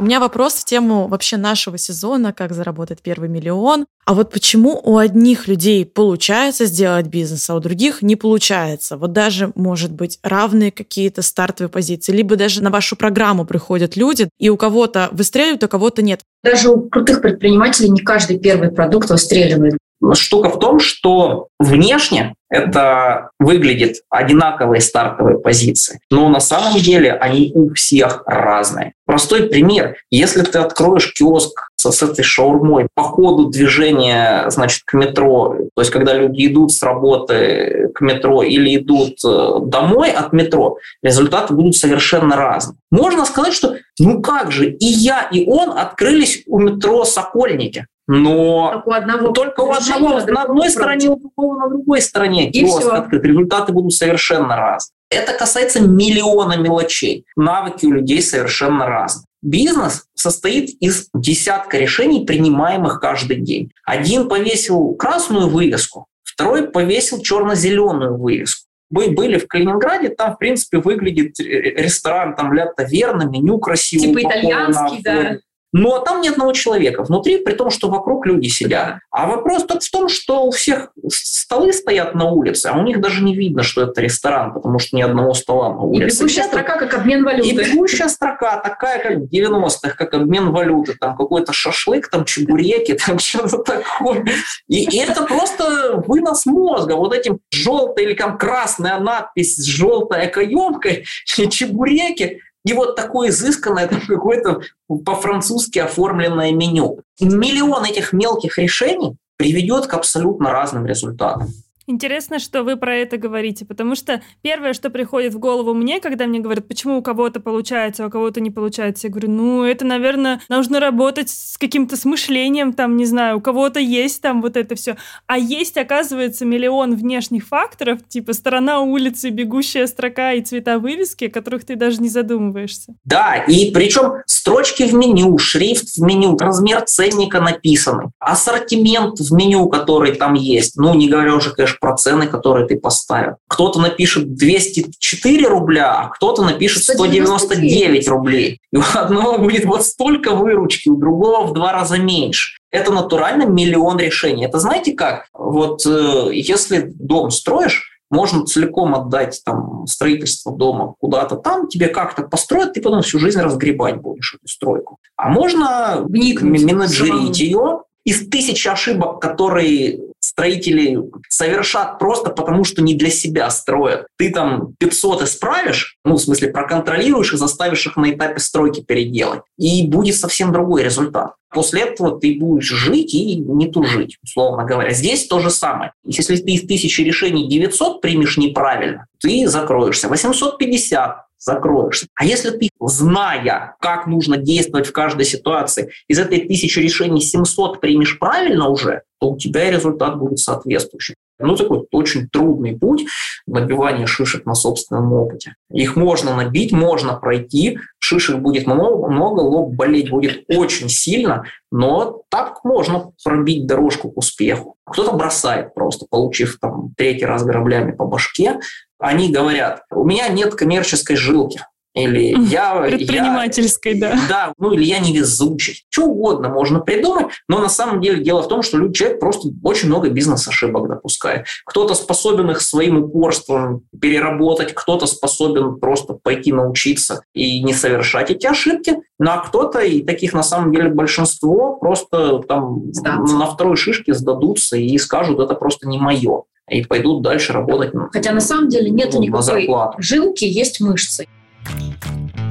У меня вопрос в тему вообще нашего сезона, как заработать первый миллион. А вот почему у одних людей получается сделать бизнес, а у других не получается? Вот даже, может быть, равные какие-то стартовые позиции, либо даже на вашу программу приходят люди, и у кого-то выстреливают, а у кого-то нет. Даже у крутых предпринимателей не каждый первый продукт выстреливает. Штука в том, что внешне это выглядит одинаковые стартовые позиции, но на самом деле они у всех разные. Простой пример. Если ты откроешь киоск с, с этой шаурмой по ходу движения значит, к метро, то есть когда люди идут с работы к метро или идут э, домой от метро, результаты будут совершенно разные. Можно сказать, что ну как же, и я, и он открылись у метро Сокольники. Но только у одного, только у одного на одной стороне, у другого на другой стороне. И все. открыт. Результаты будут совершенно разные. Это касается миллиона мелочей. Навыки у людей совершенно разные. Бизнес состоит из десятка решений, принимаемых каждый день. Один повесил красную вывеску, второй повесил черно-зеленую вывеску. Мы были в Калининграде, там, в принципе, выглядит ресторан, там ля таверна, меню красивое. Типа итальянский, да Но там ни одного человека внутри, при том, что вокруг люди сидят. А вопрос только в том, что у всех столы стоят на улице, а у них даже не видно, что это ресторан, потому что ни одного стола на улице. И бегущая нет. строка, как обмен валюты. И бегущая строка такая, как в 90-х, как обмен валюты. Там какой-то шашлык, там чебуреки, там что-то такое. И, и это просто вынос мозга. Вот этим желтой или там красная надпись с желтой каемкой, чебуреки, и вот такое изысканное, какое-то по-французски оформленное меню. Миллион этих мелких решений приведет к абсолютно разным результатам. Интересно, что вы про это говорите, потому что первое, что приходит в голову мне, когда мне говорят, почему у кого-то получается, а у кого-то не получается, я говорю, ну, это, наверное, нужно работать с каким-то смышлением, там, не знаю, у кого-то есть там вот это все. А есть, оказывается, миллион внешних факторов, типа сторона улицы, бегущая строка и цвета вывески, о которых ты даже не задумываешься. Да, и причем строчки в меню, шрифт в меню, размер ценника написанный, ассортимент в меню, который там есть, ну, не говоря уже, конечно, про цены, которые ты поставил. Кто-то напишет 204 рубля, а кто-то напишет 199 рублей. И у одного будет вот столько выручки, у другого в два раза меньше. Это натурально миллион решений. Это знаете как? Вот э, если дом строишь, можно целиком отдать там, строительство дома куда-то там, тебе как-то построят, ты потом всю жизнь разгребать будешь эту стройку. А можно Вникнуть менеджерить ее, из тысячи ошибок, которые строители совершат просто потому, что не для себя строят. Ты там 500 исправишь, ну, в смысле, проконтролируешь и заставишь их на этапе стройки переделать. И будет совсем другой результат. После этого ты будешь жить и не тужить, условно говоря. Здесь то же самое. Если ты из тысячи решений 900 примешь неправильно, ты закроешься. 850 закроешься. А если ты, зная, как нужно действовать в каждой ситуации, из этой тысячи решений 700 примешь правильно уже, то у тебя результат будет соответствующий. Ну, такой очень трудный путь набивания шишек на собственном опыте. Их можно набить, можно пройти, шишек будет много, много лоб болеть будет очень сильно, но так можно пробить дорожку к успеху. Кто-то бросает просто, получив там третий раз граблями по башке, они говорят, у меня нет коммерческой жилки. Или я... Предпринимательской, я, да. Да, ну или я невезучий. Что угодно можно придумать, но на самом деле дело в том, что человек просто очень много бизнес-ошибок допускает. Кто-то способен их своим упорством переработать, кто-то способен просто пойти научиться и не совершать эти ошибки, ну а кто-то, и таких на самом деле большинство, просто там Сдаться. на второй шишке сдадутся и скажут, это просто не мое и пойдут дальше работать. Хотя на самом деле нет ну, никакой жилки, есть мышцы. Thank you.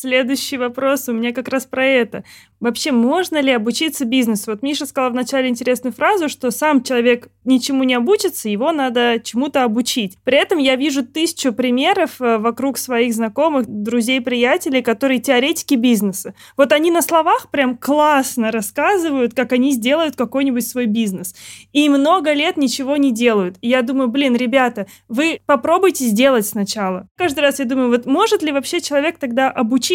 Следующий вопрос у меня как раз про это. Вообще, можно ли обучиться бизнесу? Вот Миша сказала вначале интересную фразу, что сам человек ничему не обучится, его надо чему-то обучить. При этом я вижу тысячу примеров э, вокруг своих знакомых, друзей, приятелей, которые теоретики бизнеса. Вот они на словах прям классно рассказывают, как они сделают какой-нибудь свой бизнес. И много лет ничего не делают. И я думаю, блин, ребята, вы попробуйте сделать сначала. Каждый раз я думаю, вот может ли вообще человек тогда обучиться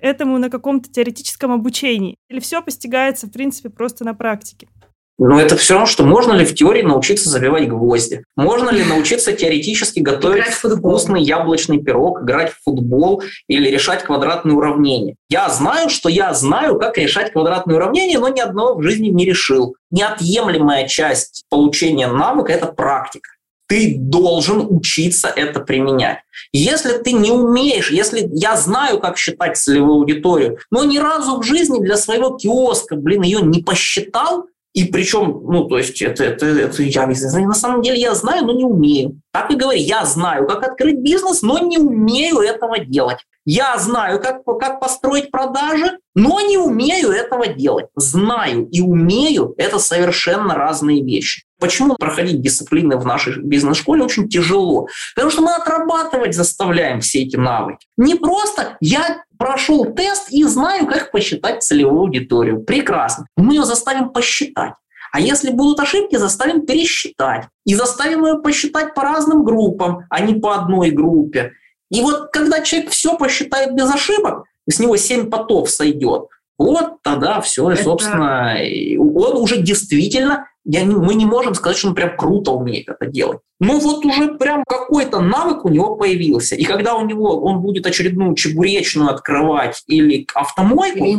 этому на каком-то теоретическом обучении? Или все постигается, в принципе, просто на практике? Но это все равно, что можно ли в теории научиться забивать гвозди? Можно ли научиться теоретически готовить вкусный яблочный пирог, играть в футбол или решать квадратные уравнения? Я знаю, что я знаю, как решать квадратные уравнения, но ни одного в жизни не решил. Неотъемлемая часть получения навыка – это практика ты должен учиться это применять. Если ты не умеешь, если я знаю, как считать целевую аудиторию, но ни разу в жизни для своего киоска, блин, ее не посчитал, и причем, ну, то есть это, это, это я на самом деле я знаю, но не умею. Так и говори, я знаю, как открыть бизнес, но не умею этого делать. Я знаю, как, как построить продажи, но не умею этого делать. Знаю и умею – это совершенно разные вещи. Почему проходить дисциплины в нашей бизнес-школе очень тяжело? Потому что мы отрабатывать заставляем все эти навыки. Не просто я прошел тест и знаю, как посчитать целевую аудиторию. Прекрасно. Мы ее заставим посчитать. А если будут ошибки, заставим пересчитать. И заставим ее посчитать по разным группам, а не по одной группе. И вот когда человек все посчитает без ошибок, с него 7 потов сойдет, вот тогда все, и, собственно, он уже действительно Я не, мы не можем сказать, что он прям круто умеет это делать. Но вот уже прям какой-то навык у него появился. И когда у него он будет очередную чебуречную открывать или автомойку, или.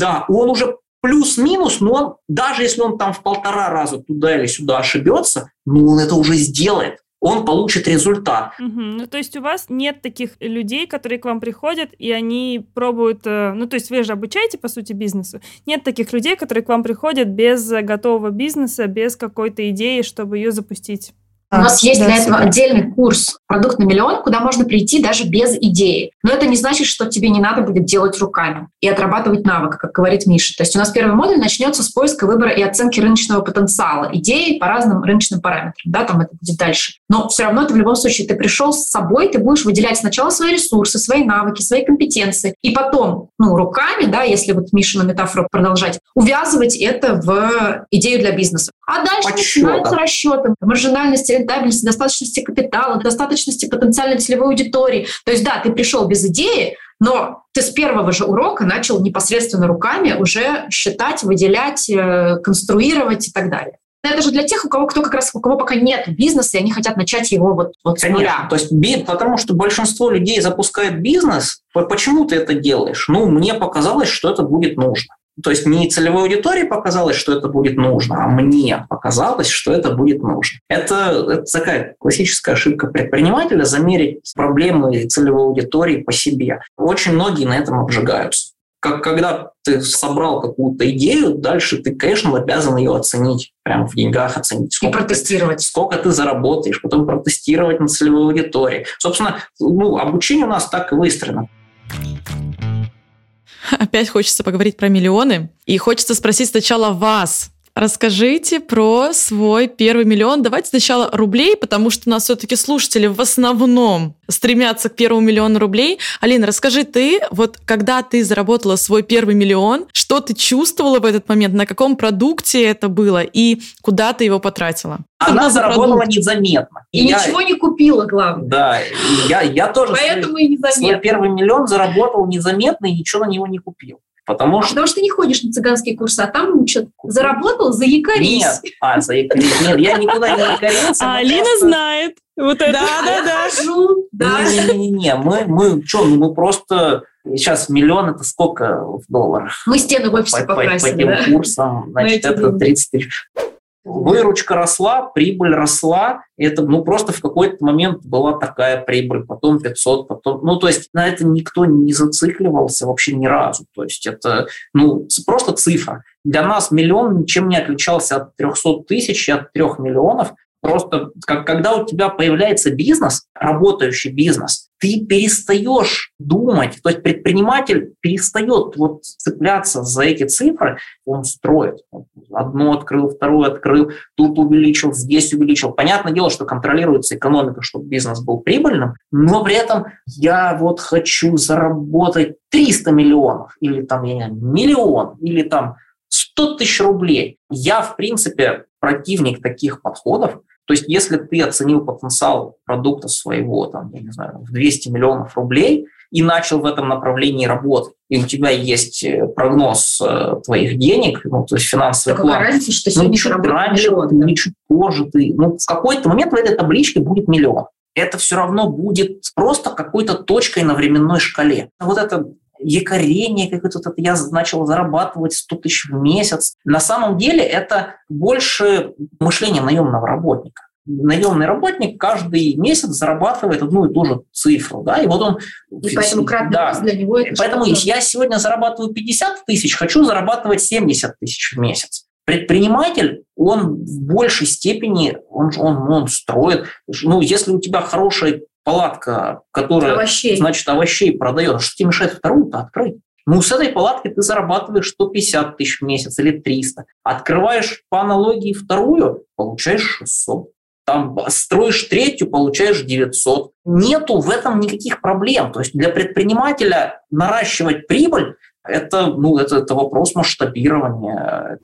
Да, он уже плюс-минус, но он, даже если он там в полтора раза туда или сюда ошибется, ну он это уже сделает он получит результат. Угу. Ну, то есть у вас нет таких людей, которые к вам приходят, и они пробуют... Э, ну, то есть вы же обучаете, по сути, бизнесу. Нет таких людей, которые к вам приходят без готового бизнеса, без какой-то идеи, чтобы ее запустить. У нас есть для этого отдельный курс «Продукт на миллион», куда можно прийти даже без идеи. Но это не значит, что тебе не надо будет делать руками и отрабатывать навык, как говорит Миша. То есть у нас первый модуль начнется с поиска, выбора и оценки рыночного потенциала, идеи по разным рыночным параметрам. Да, там это будет дальше. Но все равно ты в любом случае, ты пришел с собой, ты будешь выделять сначала свои ресурсы, свои навыки, свои компетенции, и потом, ну, руками, да, если вот Миша на метафору продолжать, увязывать это в идею для бизнеса. А дальше начинаются расчеты, маржинальности, рентабельности, достаточности капитала, достаточности потенциальной целевой аудитории. То есть, да, ты пришел без идеи, но ты с первого же урока начал непосредственно руками уже считать, выделять, э, конструировать и так далее. Это же для тех, у кого кто как раз у кого пока нет бизнеса, и они хотят начать его вот, вот Конечно. с нуля. То есть, потому что большинство людей запускает бизнес. Почему ты это делаешь? Ну, мне показалось, что это будет нужно. То есть не целевой аудитории показалось, что это будет нужно, а мне показалось, что это будет нужно. Это, это такая классическая ошибка предпринимателя – замерить проблемы целевой аудитории по себе. Очень многие на этом обжигаются. Как когда ты собрал какую-то идею, дальше ты, конечно, обязан ее оценить, прямо в деньгах оценить. Сколько и протестировать. Ты, сколько ты заработаешь, потом протестировать на целевой аудитории. Собственно, ну, обучение у нас так и выстроено. Опять хочется поговорить про миллионы. И хочется спросить сначала вас, Расскажите про свой первый миллион. Давайте сначала рублей, потому что у нас все-таки слушатели в основном стремятся к первому миллиону рублей. Алина, расскажи ты, вот когда ты заработала свой первый миллион, что ты чувствовала в этот момент, на каком продукте это было и куда ты его потратила? Она заработала продукт? незаметно. И, и я, ничего не купила, главное. Да, я, я тоже Поэтому свой, и незаметно. свой первый миллион заработал незаметно и ничего на него не купил. Потому что... Потому что ты не ходишь на цыганские курсы, а там учат. Заработал, заякорись. Нет, а, заякорись. Нет, я никуда не якорился. А Алина просто... знает. Вот это. Да, да, да. Хожу, да. Не-не-не, мы, мы что, мы просто... Сейчас миллион это сколько в долларах? Мы стены в офисе по, покрасили, по, по тем да? курсам, значит, это 30 тысяч. Выручка росла, прибыль росла. Это, ну, просто в какой-то момент была такая прибыль, потом 500, потом... Ну, то есть на это никто не зацикливался вообще ни разу. То есть это, ну, просто цифра. Для нас миллион ничем не отличался от 300 тысяч и от 3 миллионов. Просто как, когда у тебя появляется бизнес, работающий бизнес, ты перестаешь думать, то есть предприниматель перестает вот цепляться за эти цифры, он строит. Одно открыл, второе открыл, тут увеличил, здесь увеличил. Понятное дело, что контролируется экономика, чтобы бизнес был прибыльным, но при этом я вот хочу заработать 300 миллионов или там, я не знаю, миллион, или там 100 тысяч рублей. Я, в принципе, противник таких подходов, то есть если ты оценил потенциал продукта своего, там, я не знаю, в 200 миллионов рублей и начал в этом направлении работать, и у тебя есть э, прогноз э, твоих денег, ну, то есть финансовый план. Разница, что сегодня ну, чуть раньше, миллион, да? чуть позже ты, ну, в какой-то момент в этой табличке будет миллион. Это все равно будет просто какой-то точкой на временной шкале. Вот это якорение какое-то, вот я начал зарабатывать 100 тысяч в месяц. На самом деле это больше мышление наемного работника. Наемный работник каждый месяц зарабатывает одну и ту же цифру, да, и вот он... И поэтому кратный да, для него это Поэтому я сегодня зарабатываю 50 тысяч, хочу зарабатывать 70 тысяч в месяц. Предприниматель, он в большей степени, он, он, он строит. Ну, если у тебя хорошая палатка, которая, овощей. значит, овощей продает, что тебе мешает вторую-то открыть? Ну, с этой палатки ты зарабатываешь 150 тысяч в месяц или 300. Открываешь по аналогии вторую, получаешь 600. Там строишь третью, получаешь 900. Нету в этом никаких проблем. То есть для предпринимателя наращивать прибыль это, ну, это, это вопрос масштабирования.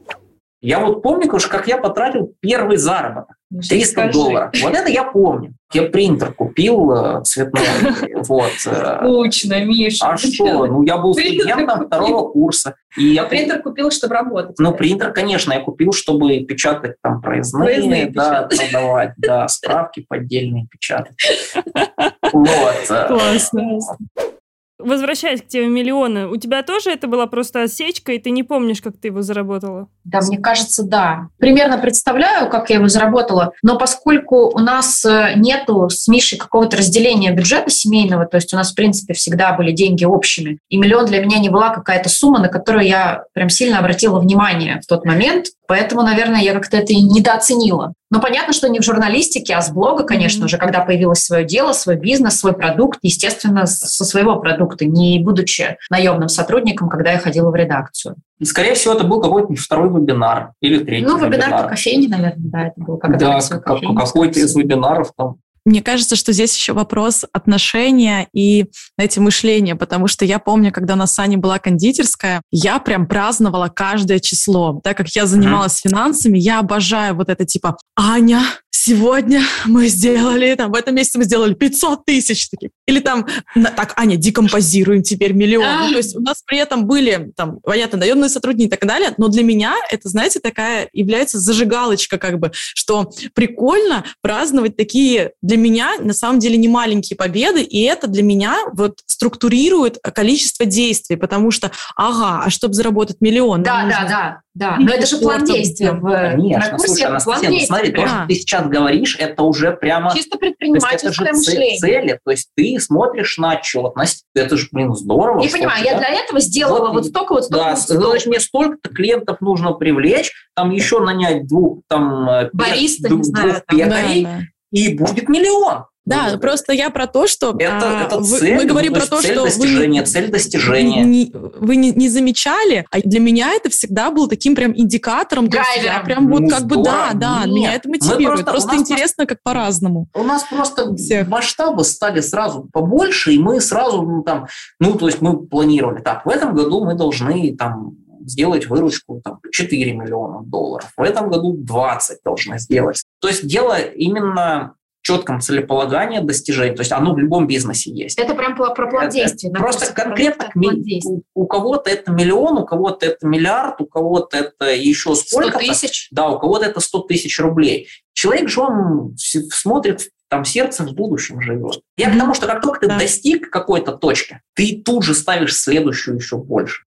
Я вот помню, уж как я потратил первый заработок. 300 Скажи. долларов. Вот это я помню. Я принтер купил э, цветной. Вот. э, Скучно, Миша. А что? Ну, я был студентом второго курса. И я А принтер купил, чтобы работать. Ну, принтер, конечно, я купил, чтобы печатать там проездные, Проездные да, печатать. продавать, да, справки поддельные печатать. Вот. э, Классно. Возвращаясь к теме миллиона, у тебя тоже это была просто осечка, и ты не помнишь, как ты его заработала? Да, мне кажется, да. Примерно представляю, как я его заработала, но поскольку у нас э, нету с Мишей какого-то разделения бюджета семейного, то есть у нас, в принципе, всегда были деньги общими, и миллион для меня не была какая-то сумма, на которую я прям сильно обратила внимание в тот момент, поэтому, наверное, я как-то это и недооценила. Но понятно, что не в журналистике, а с блога, конечно Мгм. же, когда появилось свое дело, свой бизнес, свой продукт, естественно, со своего продукта, не будучи наемным сотрудником, когда я ходила в редакцию. Скорее всего, это был какой-то второй вебинар или третий Ну, вебинар по кофейне, наверное, да, это был Да, кофейню какой-то из вебинаров там. Мне кажется, что здесь еще вопрос отношения и, знаете, мышления, потому что я помню, когда у нас с Аней была кондитерская, я прям праздновала каждое число. Так как я занималась финансами, я обожаю вот это типа «Аня, сегодня мы сделали, там, в этом месяце мы сделали 500 тысяч». таких». Или там «На- «Так, Аня, декомпозируем теперь миллион». Ну, то есть у нас при этом были, там, понятно, наемные сотрудники и так далее, но для меня это, знаете, такая является зажигалочка как бы, что прикольно праздновать такие для меня на самом деле не маленькие победы, и это для меня вот структурирует количество действий, потому что, ага, а чтобы заработать миллион, Да, да, да, да. Но это же план действия. В, на Конечно, курсе слушай, Анастасия, ну смотри, то, что ты сейчас говоришь, это уже прямо... Чисто То есть это предпринимательское же мышление. цели, то есть ты смотришь на отчетность, это же, блин, здорово. Я понимаю, я для этого сделала Вот вот столько, вот столько, Да, вот столько. значит, мне столько-то клиентов нужно привлечь, там еще нанять двух там э, Бариста, двух- не знаю, двух там. пекарей, Да, да. и будет миллион. Да, Ну, просто я про то, что это, а, это вы- цель, мы говорим ну, про то, цель что вы достижения, цель достижения. не- вы не, не замечали, а для меня это всегда был таким прям индикатором. то есть я прям вот Ну, как бы да, да, Нет, меня это мы мотивирует. просто- у Просто, нас интересно, как по-разному. У нас просто Всех. масштабы стали сразу побольше, и мы сразу, ну, там, ну, то есть мы планировали, так, в этом году мы должны там сделать выручку там, 4 миллиона долларов, в этом году 20 должны сделать. То есть дело именно четком целеполагании достижений, то есть оно в любом бизнесе есть. Это прям про про план. На Просто конкретно к ми- действий. у, у кого-то это миллион, у кого-то это миллиард, у кого-то это еще 100 сколько-то. тысяч. Да, у кого-то это 100 тысяч рублей. Человек же, он смотрит, там сердце в будущем живет. Я к Мгм. тому, что как только ты Да. достиг какой-то точки, ты тут же ставишь следующую еще больше.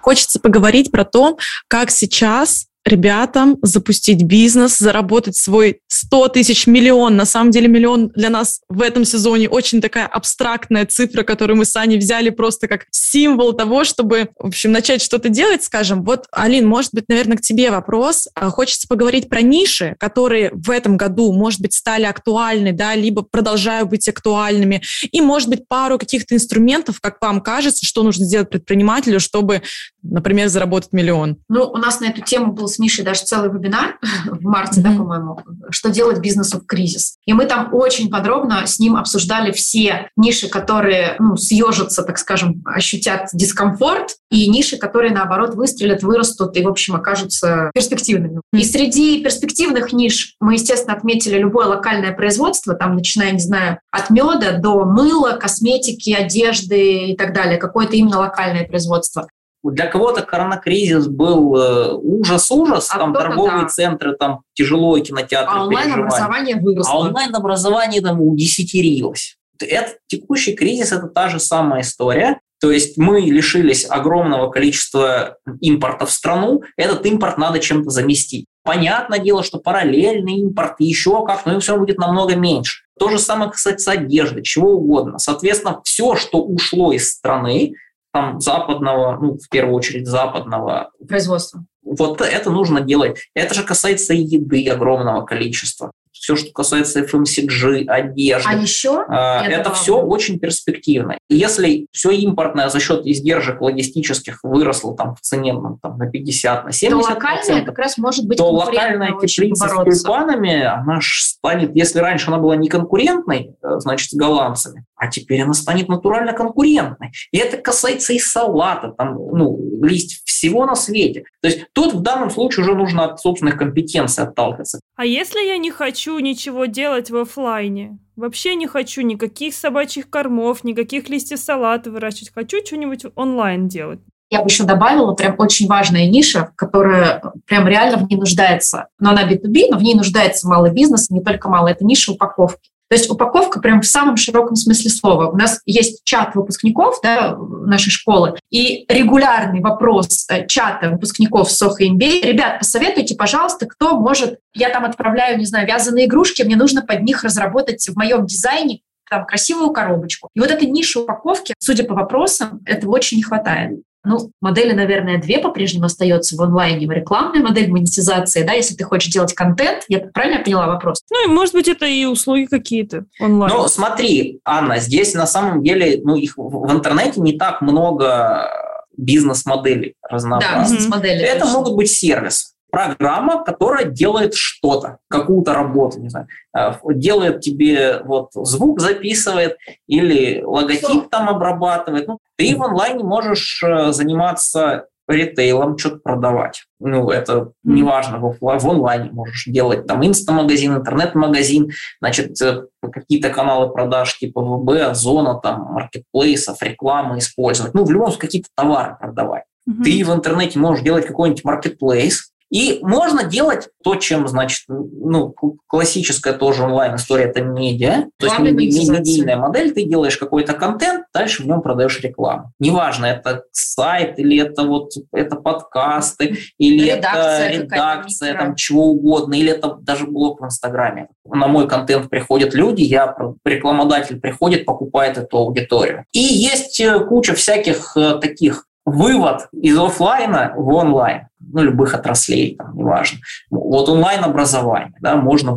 Хочется поговорить про то, как сейчас ребятам запустить бизнес, заработать свой 100 тысяч, миллион. На самом деле миллион для нас в этом сезоне очень такая абстрактная цифра, которую мы с Аней взяли просто как символ того, чтобы, в общем, начать что-то делать, скажем. Вот, Алин, может быть, наверное, к тебе вопрос. А, Хочется поговорить про ниши, которые в этом году, может быть, стали актуальны, да, либо продолжают быть актуальными, и, может быть, пару каких-то инструментов, как вам кажется, что нужно сделать предпринимателю, чтобы, например, заработать миллион. Ну, у нас на эту тему был с Мишей даже целый вебинар в марте, да, Мгм. по-моему, что делать бизнесу в кризис. И мы там очень подробно с ним обсуждали все ниши, которые, ну, съежатся, так скажем, ощутят дискомфорт, и ниши, которые, наоборот, выстрелят, вырастут и, в общем, окажутся перспективными. И среди перспективных ниш мы, естественно, отметили любое локальное производство, там, начиная, не знаю, от меда до мыла, косметики, одежды и так далее. Какое-то именно локальное производство. Для кого-то коронакризис был э, ужас-ужас, А там торговые да. центры, там тяжело и кинотеатры А онлайн-образование выросло. А онлайн-образование там удесятерилось. Это, текущий кризис – это та же самая история. То есть мы лишились огромного количества импорта в страну, этот импорт надо чем-то заместить. Понятное дело, что параллельный импорт еще как, но все будет намного меньше. То же самое касается одежды, чего угодно. Соответственно, все, что ушло из страны, там западного, ну, в первую очередь западного производство. вот это нужно делать. Это же касается и еды огромного количества. Все, что касается FMCG, одежды. А еще? А, это все очень перспективно. Если все импортное за счет издержек логистических выросло там, в цене ну, там, на 50, на 70 то локальная как раз может быть то локальная теплица с тюльпанами, она станет, если раньше она была не конкурентной, э, значит, с голландцами, а теперь она станет натурально конкурентной. И это касается и салата, там, ну, листьев, всего на свете. То есть тут в данном случае уже нужно от собственных компетенций отталкиваться. А если я не хочу ничего делать в офлайне? Вообще не хочу никаких собачьих кормов, никаких листьев салата выращивать. Хочу что-нибудь онлайн делать. Я бы еще добавила прям очень важная ниша, которая прям реально в ней нуждается. Но она B2B, но в ней нуждается малый бизнес, не только малый. Это ниша упаковки. То есть упаковка прям в самом широком смысле слова. У нас есть чат выпускников да, нашей школы, и регулярный вопрос э, чата выпускников СОХ и MBA. Ребят, посоветуйте, пожалуйста, кто может... Я там отправляю, не знаю, вязаные игрушки, мне нужно под них разработать в моем дизайне там красивую коробочку. И вот эта ниша упаковки, судя по вопросам, этого очень не хватает. Ну, модели, наверное, две по-прежнему остается в онлайне. Рекламная модель монетизации, да, если ты хочешь делать контент. Я правильно поняла вопрос? Ну, и, может быть, это и услуги какие-то онлайн. Ну, смотри, Анна, здесь на самом деле, ну, их в интернете не так много бизнес-моделей разнообразных. Да, бизнес-модели. Это точно. могут быть сервисы программа, которая делает что-то, какую-то работу, не знаю, э, делает тебе вот звук записывает или логотип там обрабатывает. Ну, ты в онлайне можешь э, заниматься ритейлом, что-то продавать. Ну, это неважно, в, в онлайне можешь делать там инстамагазин, интернет-магазин, значит, э, какие-то каналы продаж типа ВБ, Озона, там, маркетплейсов, рекламы использовать. Ну, в любом случае, какие-то товары продавать. Mm-hmm. Ты в интернете можешь делать какой-нибудь маркетплейс, и можно делать то, чем, значит, ну, классическая тоже онлайн-история – это медиа. То есть медийная модель, ты делаешь какой-то контент, дальше в нем продаешь рекламу. Неважно, это сайт или это вот это подкасты, или редакция, это редакция, там чего угодно, или это даже блог в Инстаграме. На мой контент приходят люди, я рекламодатель приходит, покупает эту аудиторию. И есть э, куча всяких э, таких вывод из офлайна в онлайн, ну, любых отраслей, там, неважно. Вот онлайн-образование, да, можно,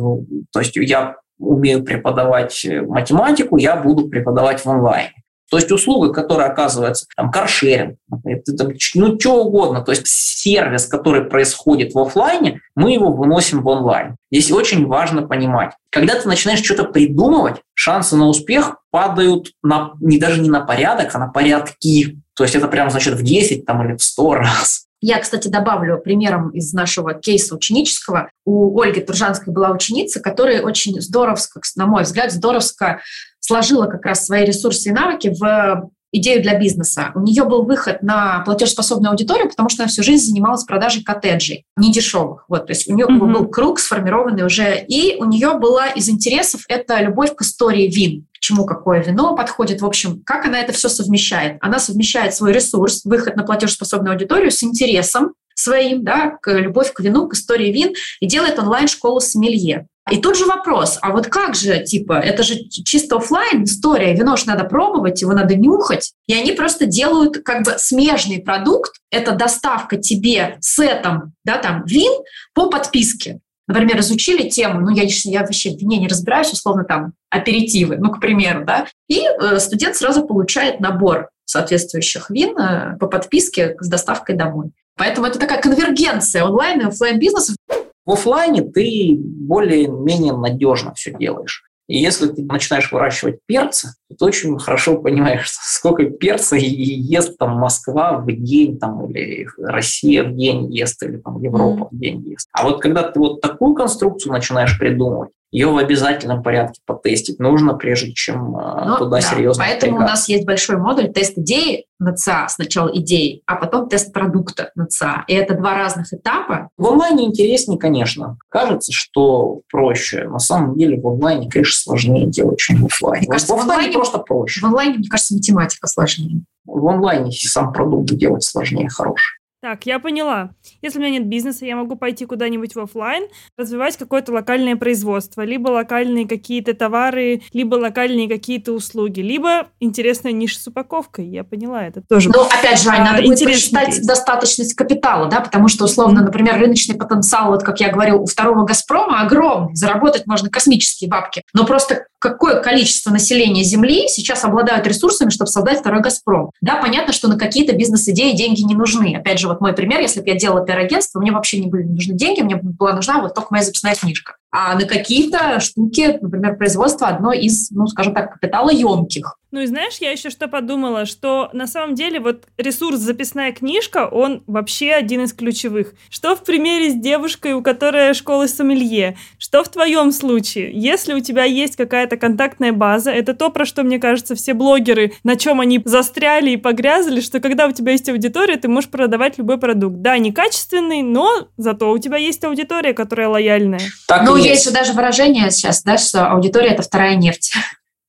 то есть я умею преподавать э, математику, я буду преподавать в онлайне. То есть услуга, которая оказывается, там, каршеринг, ну, что угодно, то есть сервис, который происходит в офлайне, мы его выносим в онлайн. Здесь очень важно понимать, когда ты начинаешь что-то придумывать, шансы на успех падают на, не даже не на порядок, а на порядки. То есть это прям, значит, в 10 там, или в 100 раз. Я, кстати, добавлю примером из нашего кейса ученического. У Ольги Туржанской была ученица, которая очень здоровско, на мой взгляд, здоровско сложила как раз свои ресурсы и навыки в идею для бизнеса. У нее был выход на платежеспособную аудиторию, потому что она всю жизнь занималась продажей коттеджей, не дешевых. Вот, то есть у нее mm-hmm. был круг сформированный уже, и у нее была из интересов это любовь к истории вин чему какое вино подходит. В общем, как она это все совмещает? Она совмещает свой ресурс, выход на платежеспособную аудиторию с интересом своим, да, к любовь к вину, к истории вин, и делает онлайн-школу сомелье. И тут же вопрос, а вот как же, типа, это же чисто офлайн история, вино же надо пробовать, его надо нюхать. И они просто делают как бы смежный продукт, это доставка тебе сетом, да, там, вин по подписке. Например, изучили тему, ну, я, я вообще в вине не разбираюсь, условно, там, аперитивы, ну, к примеру, да, и э, студент сразу получает набор соответствующих вин э, по подписке с доставкой домой. Поэтому это такая конвергенция онлайн и офлайн бизнеса. В офлайне ты более-менее надежно все делаешь. И если ты начинаешь выращивать перцы, то ты очень хорошо понимаешь, сколько перца ест там Москва в день, там, или Россия в день ест, или там Европа mm-hmm. в день ест. А вот когда ты вот такую конструкцию начинаешь придумывать, ее в обязательном порядке потестить нужно, прежде чем э, ну, туда да. серьезно Поэтому впрягаться. у нас есть большой модуль тест идеи на ЦА, сначала идеи, а потом тест продукта на ЦА. И это два разных этапа. В онлайне интереснее, конечно. Кажется, что проще. На самом деле в онлайне, конечно, сложнее делать, чем в офлайне. Мне кажется, в офлайне в онлайне, просто проще. В онлайне, мне кажется, математика сложнее. В онлайне сам продукт делать сложнее, хороший. Так, я поняла. Если у меня нет бизнеса, я могу пойти куда-нибудь в офлайн, развивать какое-то локальное производство, либо локальные какие-то товары, либо локальные какие-то услуги, либо интересная ниша с упаковкой. Я поняла это тоже. Ну, опять же, Ань, надо будет посчитать кейс. достаточность капитала, да, потому что, условно, например, рыночный потенциал, вот как я говорил, у второго «Газпрома» огромный, заработать можно космические бабки, но просто какое количество населения Земли сейчас обладают ресурсами, чтобы создать второй «Газпром». Да, понятно, что на какие-то бизнес-идеи деньги не нужны. Опять же, вот мой пример, если бы я делала пиар-агентство, мне вообще не были нужны деньги, мне была нужна вот только моя записная книжка. А на какие-то штуки, например, производство одно из, ну, скажем так, капиталоемких. Ну и знаешь, я еще что подумала, что на самом деле вот ресурс записная книжка, он вообще один из ключевых. Что в примере с девушкой, у которой школы сомелье, что в твоем случае? Если у тебя есть какая-то контактная база, это то, про что, мне кажется, все блогеры, на чем они застряли и погрязли, что когда у тебя есть аудитория, ты можешь продавать любой продукт. Да, некачественный, но зато у тебя есть аудитория, которая лояльная. Так ну, есть. есть же даже выражение сейчас, да, что аудитория – это вторая нефть.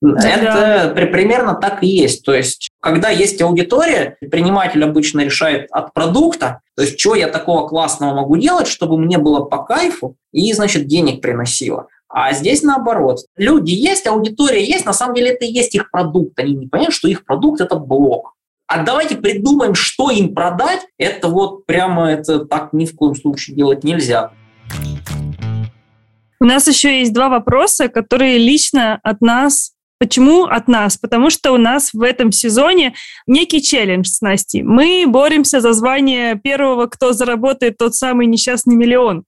Это да. примерно так и есть. То есть, когда есть аудитория, предприниматель обычно решает от продукта, то есть, что я такого классного могу делать, чтобы мне было по кайфу и, значит, денег приносило. А здесь наоборот. Люди есть, аудитория есть, на самом деле это и есть их продукт. Они не понимают, что их продукт – это блог. А давайте придумаем, что им продать. Это вот прямо это так ни в коем случае делать нельзя. У нас еще есть два вопроса, которые лично от нас Почему от нас? Потому что у нас в этом сезоне некий челлендж с Настей. Мы боремся за звание первого, кто заработает тот самый несчастный миллион.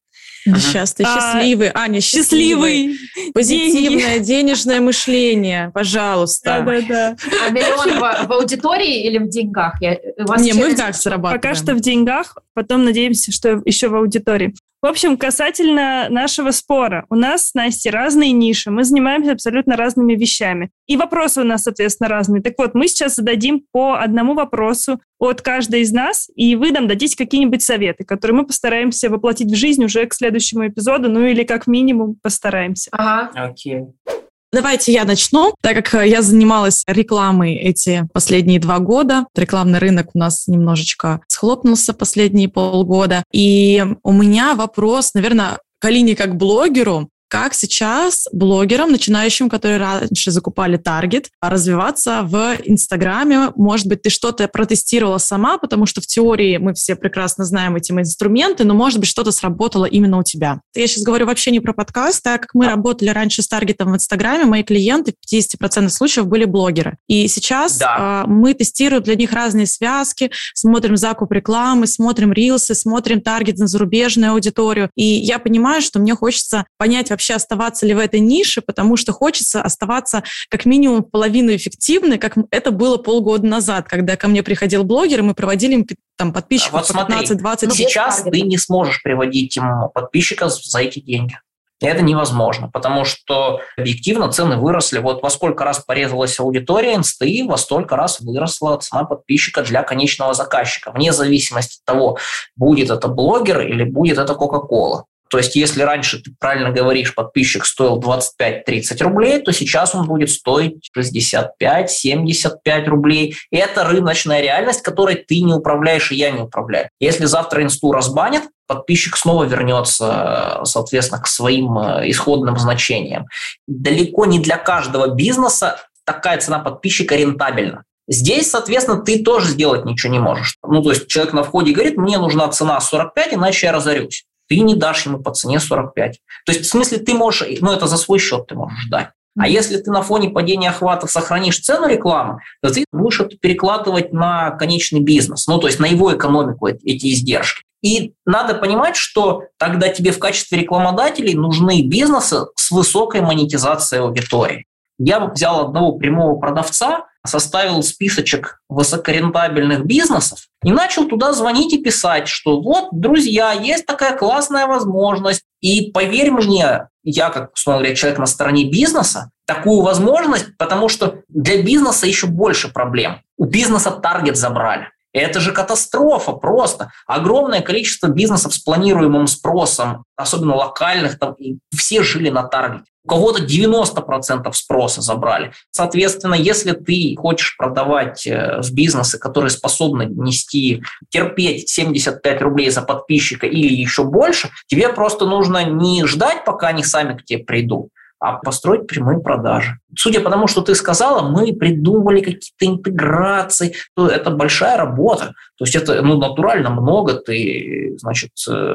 Несчастный, а, счастливый. Аня, счастливый. счастливый. Позитивное деньги. денежное мышление, пожалуйста. Да, да, да. А миллион в, в аудитории или в деньгах? Я, у вас Не, мы в деньгах зарабатываем. Пока что в деньгах, потом надеемся, что еще в аудитории. В общем, касательно нашего спора. У нас с Настей разные ниши, мы занимаемся абсолютно разными вещами. И вопросы у нас, соответственно, разные. Так вот, мы сейчас зададим по одному вопросу от каждой из нас, и вы нам дадите какие-нибудь советы, которые мы постараемся воплотить в жизнь уже к следующему эпизоду, ну или как минимум постараемся. Ага. Окей. Okay. Давайте я начну, так как э, я занималась рекламой эти последние два года. Рекламный рынок у нас немножечко схлопнулся последние полгода. И у меня вопрос, наверное, к Алине как блогеру. Как сейчас блогерам, начинающим, которые раньше закупали таргет, развиваться в Инстаграме? Может быть, ты что-то протестировала сама, потому что в теории мы все прекрасно знаем эти инструменты, но, может быть, что-то сработало именно у тебя. Я сейчас говорю вообще не про подкаст, так как мы работали раньше с таргетом в Инстаграме, мои клиенты в 50% случаев были блогеры. И сейчас да. э, мы тестируем для них разные связки, смотрим закуп рекламы, смотрим рилсы, смотрим таргет на зарубежную аудиторию. И я понимаю, что мне хочется понять вообще оставаться ли в этой нише, потому что хочется оставаться как минимум половину эффективной, как это было полгода назад, когда ко мне приходил блогер, и мы проводили им там подписчиков вот по 15-20 ну, Сейчас ты не сможешь приводить ему подписчиков за эти деньги. Это невозможно, потому что объективно цены выросли. Вот во сколько раз порезалась аудитория инсты, во столько раз выросла цена подписчика для конечного заказчика, вне зависимости от того, будет это блогер или будет это Кока-Кола. То есть, если раньше, ты правильно говоришь, подписчик стоил 25-30 рублей, то сейчас он будет стоить 65-75 рублей. И это рыночная реальность, которой ты не управляешь, и я не управляю. Если завтра инсту разбанят, подписчик снова вернется, соответственно, к своим э, исходным значениям. Далеко не для каждого бизнеса такая цена подписчика рентабельна. Здесь, соответственно, ты тоже сделать ничего не можешь. Ну, то есть человек на входе говорит, мне нужна цена 45, иначе я разорюсь ты не дашь ему по цене 45. То есть, в смысле, ты можешь, ну, это за свой счет ты можешь дать. А если ты на фоне падения охватов сохранишь цену рекламы, то ты будешь это перекладывать на конечный бизнес, ну, то есть на его экономику эти издержки. И надо понимать, что тогда тебе в качестве рекламодателей нужны бизнесы с высокой монетизацией аудитории. Я взял одного прямого продавца, составил списочек высокорентабельных бизнесов и начал туда звонить и писать, что вот, друзья, есть такая классная возможность. И поверь мне, я, как, условно говоря, человек на стороне бизнеса, такую возможность, потому что для бизнеса еще больше проблем. У бизнеса таргет забрали. Это же катастрофа просто. Огромное количество бизнесов с планируемым спросом, особенно локальных, там, и все жили на таргете. Кого-то 90% спроса забрали. Соответственно, если ты хочешь продавать э, в бизнесы, которые способны нести, терпеть 75 рублей за подписчика или еще больше, тебе просто нужно не ждать, пока они сами к тебе придут, а построить прямые продажи. Судя по тому, что ты сказала, мы придумали какие-то интеграции. Это большая работа. То есть это ну, натурально много ты значит,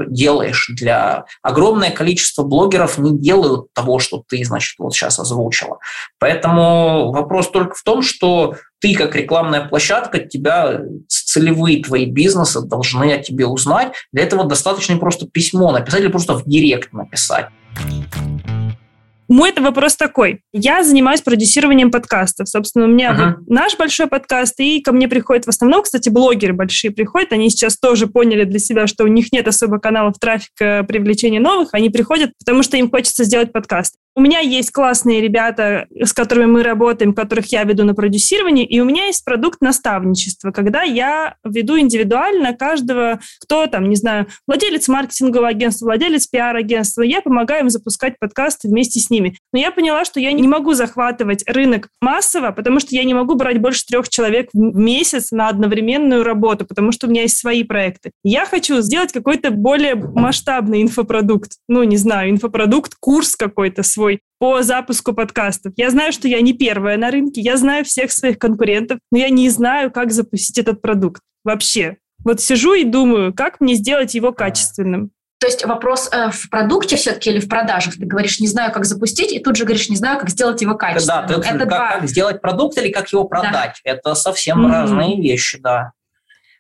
делаешь для... Огромное количество блогеров не делают того, что ты значит, вот сейчас озвучила. Поэтому вопрос только в том, что ты как рекламная площадка, тебя целевые твои бизнесы должны о тебе узнать. Для этого достаточно просто письмо написать или просто в директ написать. Мой это вопрос такой. Я занимаюсь продюсированием подкастов. Собственно, у меня uh-huh. вот наш большой подкаст, и ко мне приходят в основном, кстати, блогеры большие приходят. Они сейчас тоже поняли для себя, что у них нет особо каналов трафика привлечения новых. Они приходят, потому что им хочется сделать подкаст. У меня есть классные ребята, с которыми мы работаем, которых я веду на продюсирование, и у меня есть продукт наставничества, когда я веду индивидуально каждого, кто там, не знаю, владелец маркетингового агентства, владелец пиар-агентства, я помогаю им запускать подкасты вместе с ними. Но я поняла, что я не могу захватывать рынок массово, потому что я не могу брать больше трех человек в месяц на одновременную работу, потому что у меня есть свои проекты. Я хочу сделать какой-то более масштабный инфопродукт. Ну, не знаю, инфопродукт, курс какой-то свой свой по запуску подкастов. Я знаю, что я не первая на рынке, я знаю всех своих конкурентов, но я не знаю, как запустить этот продукт вообще. Вот сижу и думаю, как мне сделать его качественным. То есть вопрос э, в продукте все-таки или в продажах? Ты говоришь, не знаю, как запустить, и тут же говоришь, не знаю, как сделать его качественным. Да, ты, это как, два... как сделать продукт или как его продать. Да. Это совсем mm-hmm. разные вещи, да.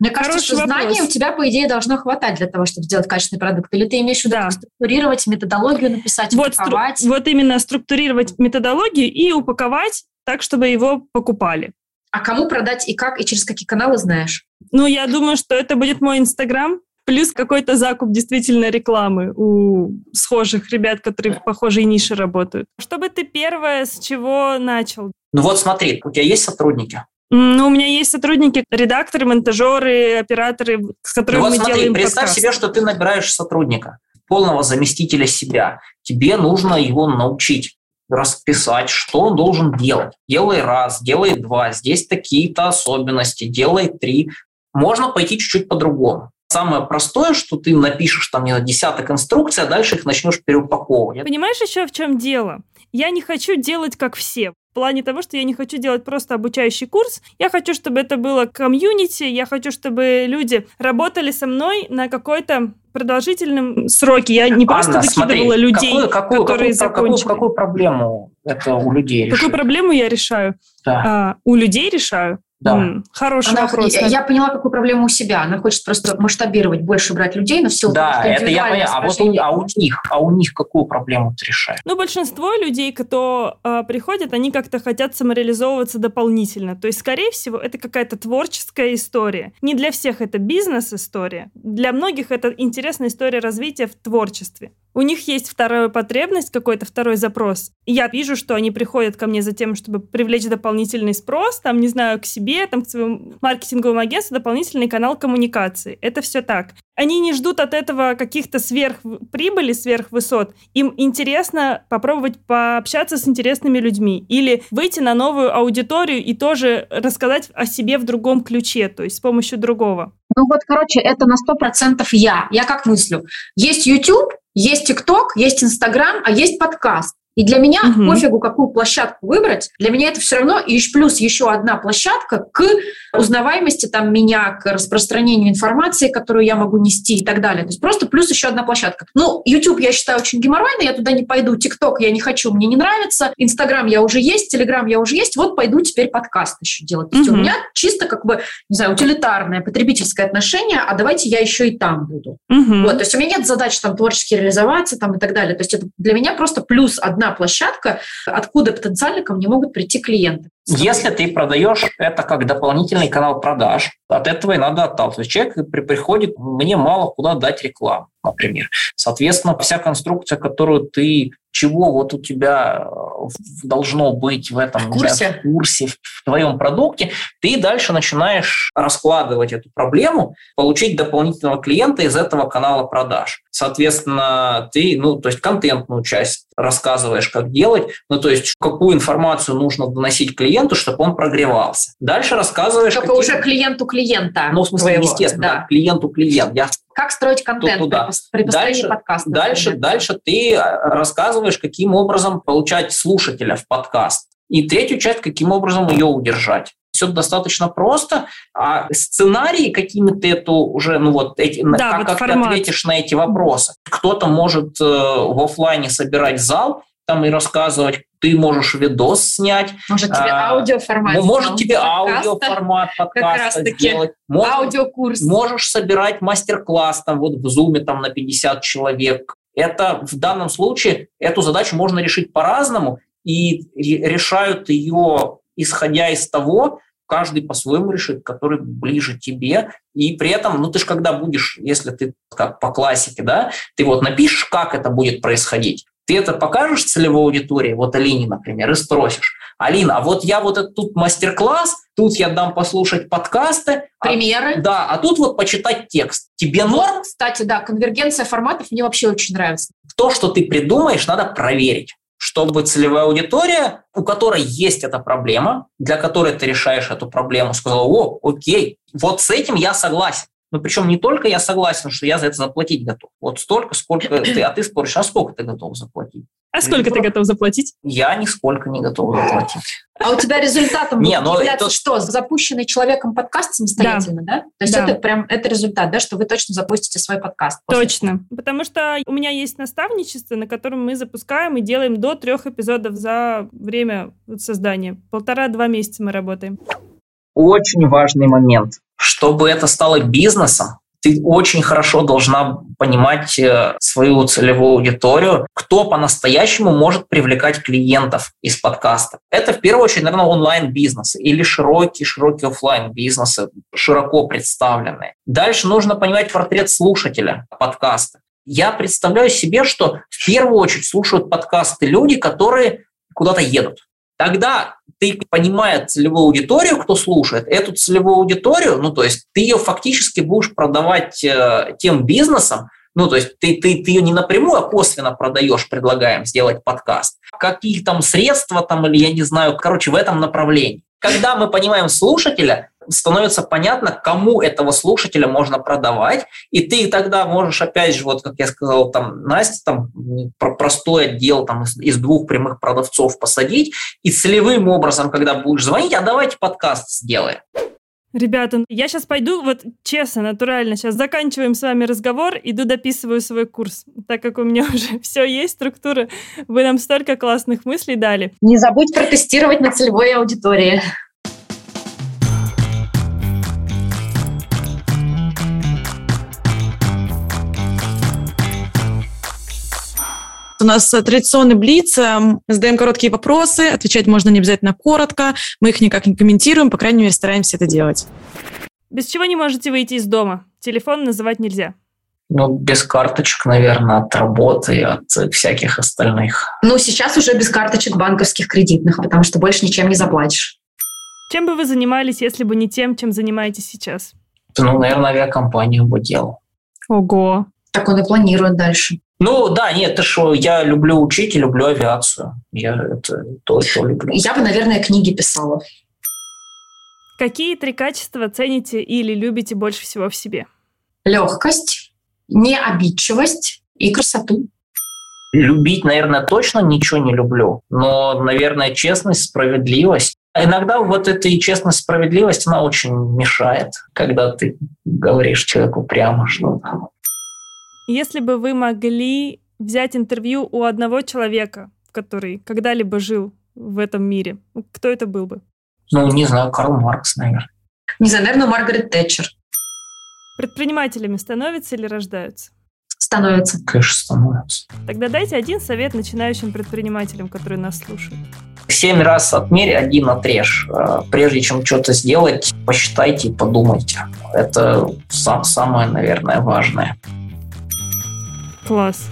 Мне кажется, Хороший что вопрос. знаний у тебя, по идее, должно хватать для того, чтобы сделать качественный продукт. Или ты имеешь в виду да. структурировать методологию, написать, вот, упаковать? Стру- вот именно структурировать методологию и упаковать так, чтобы его покупали. А кому продать и как, и через какие каналы знаешь? Ну, я думаю, что это будет мой Инстаграм, плюс какой-то закуп действительно рекламы у схожих ребят, которые в похожей нише работают. Чтобы ты первое, с чего начал? Ну вот смотри, у тебя есть сотрудники? Ну, у меня есть сотрудники, редакторы, монтажеры, операторы, с которыми ну, вот мы смотри, делаем представь подкаст. себе, что ты набираешь сотрудника, полного заместителя себя. Тебе нужно его научить расписать, что он должен делать. Делай раз, делай два, здесь такие-то особенности, делай три. Можно пойти чуть-чуть по-другому. Самое простое, что ты напишешь там не на десяток инструкций, а дальше их начнешь переупаковывать. Понимаешь еще в чем дело? Я не хочу делать как все. В плане того, что я не хочу делать просто обучающий курс, я хочу, чтобы это было комьюнити, я хочу, чтобы люди работали со мной на какой-то продолжительном сроке. Я не просто Анна, выкидывала смотри, людей, какую, какую, которые какую, закончили. Какую, какую проблему это у людей решает? Какую проблему я решаю? Да. А, у людей решаю? Да. М, хороший она, вопрос. Я, я поняла, какую проблему у себя. Она хочет просто масштабировать, больше брать людей, но все. Да, это я поняла. А вот у, а у них, а у них какую проблему ты решаешь? Ну, большинство людей, кто э, приходят, они как-то хотят самореализовываться дополнительно. То есть, скорее всего, это какая-то творческая история. Не для всех это бизнес-история. Для многих это интересная история развития в творчестве. У них есть вторая потребность, какой-то второй запрос. И я вижу, что они приходят ко мне за тем, чтобы привлечь дополнительный спрос, там, не знаю, к себе, там, к своему маркетинговому агентству, дополнительный канал коммуникации. Это все так. Они не ждут от этого каких-то сверхприбыли, сверхвысот. Им интересно попробовать пообщаться с интересными людьми или выйти на новую аудиторию и тоже рассказать о себе в другом ключе, то есть с помощью другого. Ну вот, короче, это на сто процентов я. Я как мыслю. Есть YouTube, есть ТикТок, есть Инстаграм, а есть подкаст. И для меня угу. пофигу, какую площадку выбрать, для меня это все равно и плюс еще одна площадка к узнаваемости там меня, к распространению информации, которую я могу нести и так далее. То есть просто плюс еще одна площадка. Ну, YouTube я считаю очень геморройный, я туда не пойду, ТикТок я не хочу, мне не нравится, Инстаграм я уже есть, Телеграм я уже есть, вот пойду теперь подкаст еще делать. То есть угу. у меня чисто как бы, не знаю, утилитарное, потребительское отношение, а давайте я еще и там буду. Угу. Вот, то есть у меня нет задачи там творчески реализоваться там и так далее. То есть это для меня просто плюс одна одна площадка, откуда потенциально ко мне могут прийти клиенты. Если ты продаешь это как дополнительный канал продаж, от этого и надо отталкиваться. Человек приходит, мне мало куда дать рекламу, например. Соответственно, вся конструкция, которую ты чего вот у тебя э, должно быть в этом в курсе, да, в, курсе в твоем продукте, ты дальше начинаешь раскладывать эту проблему, получить дополнительного клиента из этого канала продаж. Соответственно, ты, ну, то есть контентную часть рассказываешь, как делать, ну, то есть какую информацию нужно доносить клиенту, чтобы он прогревался. Дальше рассказываешь... Только какие... уже клиенту клиента. Ну, в смысле, твоего, естественно, да. клиенту клиент. Я как строить контент туда. при построении подкаста? Дальше, дальше ты э, рассказываешь, каким образом получать слушателя в подкаст. И третью часть, каким образом ее удержать. Все достаточно просто, а сценарии какими-то это уже, ну вот, эти, да, как, вот как ты ответишь на эти вопросы. Кто-то может э, в офлайне собирать зал, там и рассказывать, ты можешь видос снять. Может, тебе а, аудиоформат. Ну, может, тебе аудиоформат подкаста сделать. Может, аудиокурс. Можешь собирать мастер-класс там вот в Zoom там на 50 человек. Это в данном случае, эту задачу можно решить по-разному, и решают ее, исходя из того, каждый по-своему решит, который ближе тебе. И при этом, ну ты же когда будешь, если ты как по классике, да, ты вот напишешь, как это будет происходить, ты это покажешь целевой аудитории, вот Алине, например, и спросишь, Алина, а вот я вот этот тут мастер-класс, тут я дам послушать подкасты. А Примеры. А, да, а тут вот почитать текст. Тебе норм? Кстати, да, конвергенция форматов мне вообще очень нравится. То, что ты придумаешь, надо проверить чтобы целевая аудитория, у которой есть эта проблема, для которой ты решаешь эту проблему, сказала, о, окей, вот с этим я согласен. Но причем не только я согласен, что я за это заплатить готов. Вот столько, сколько ты, а ты споришь, а сколько ты готов заплатить? А сколько ты готов заплатить? Я нисколько не готов заплатить. А у тебя результатом не, будет являться это... что? Запущенный человеком подкаст самостоятельно, да? да? То есть да. это прям это результат, да, что вы точно запустите свой подкаст. Точно. Этого. Потому что у меня есть наставничество, на котором мы запускаем и делаем до трех эпизодов за время создания. Полтора-два месяца мы работаем. Очень важный момент чтобы это стало бизнесом, ты очень хорошо должна понимать э, свою целевую аудиторию, кто по-настоящему может привлекать клиентов из подкаста. Это в первую очередь, наверное, онлайн-бизнесы или широкие-широкие офлайн бизнесы широко представленные. Дальше нужно понимать портрет слушателя подкаста. Я представляю себе, что в первую очередь слушают подкасты люди, которые куда-то едут. Тогда ты, понимая целевую аудиторию, кто слушает, эту целевую аудиторию, ну, то есть ты ее фактически будешь продавать э, тем бизнесом, ну, то есть ты, ты, ты ее не напрямую, а косвенно продаешь, предлагаем сделать подкаст. Какие там средства там, или я не знаю, короче, в этом направлении. Когда мы понимаем слушателя, становится понятно, кому этого слушателя можно продавать, и ты тогда можешь, опять же, вот как я сказал, там, Настя, там, простой отдел там, из, из двух прямых продавцов посадить, и целевым образом, когда будешь звонить, а давайте подкаст сделаем. Ребята, я сейчас пойду, вот честно, натурально, сейчас заканчиваем с вами разговор, иду дописываю свой курс, так как у меня уже все есть, структура, вы нам столько классных мыслей дали. Не забудь протестировать на целевой аудитории. У нас э, традиционный блиц. Мы задаем короткие вопросы, отвечать можно не обязательно коротко. Мы их никак не комментируем, по крайней мере, стараемся это делать. Без чего не можете выйти из дома? Телефон называть нельзя. Ну, без карточек, наверное, от работы и от всяких остальных. Ну, сейчас уже без карточек банковских кредитных, потому что больше ничем не заплатишь. Чем бы вы занимались, если бы не тем, чем занимаетесь сейчас? Ну, наверное, авиакомпанию бы делал. Ого. Так он и планирует дальше. Ну да, нет, это что, я люблю учить и люблю авиацию. Я это то, что люблю. Я бы, наверное, книги писала. Какие три качества цените или любите больше всего в себе? Легкость, необидчивость и красоту. Любить, наверное, точно ничего не люблю, но, наверное, честность, справедливость. Иногда вот эта и честность, справедливость, она очень мешает, когда ты говоришь человеку прямо что-то. Если бы вы могли взять интервью у одного человека, который когда-либо жил в этом мире, кто это был бы? Ну, не знаю, Карл Маркс, наверное. Не знаю, наверное, Маргарет Тэтчер. Предпринимателями становятся или рождаются? Становятся. Конечно, становятся. Тогда дайте один совет начинающим предпринимателям, которые нас слушают. Семь раз отмерь, один отрежь. Э, прежде чем что-то сделать, посчитайте и подумайте. Это сам, самое, наверное, важное. Класс.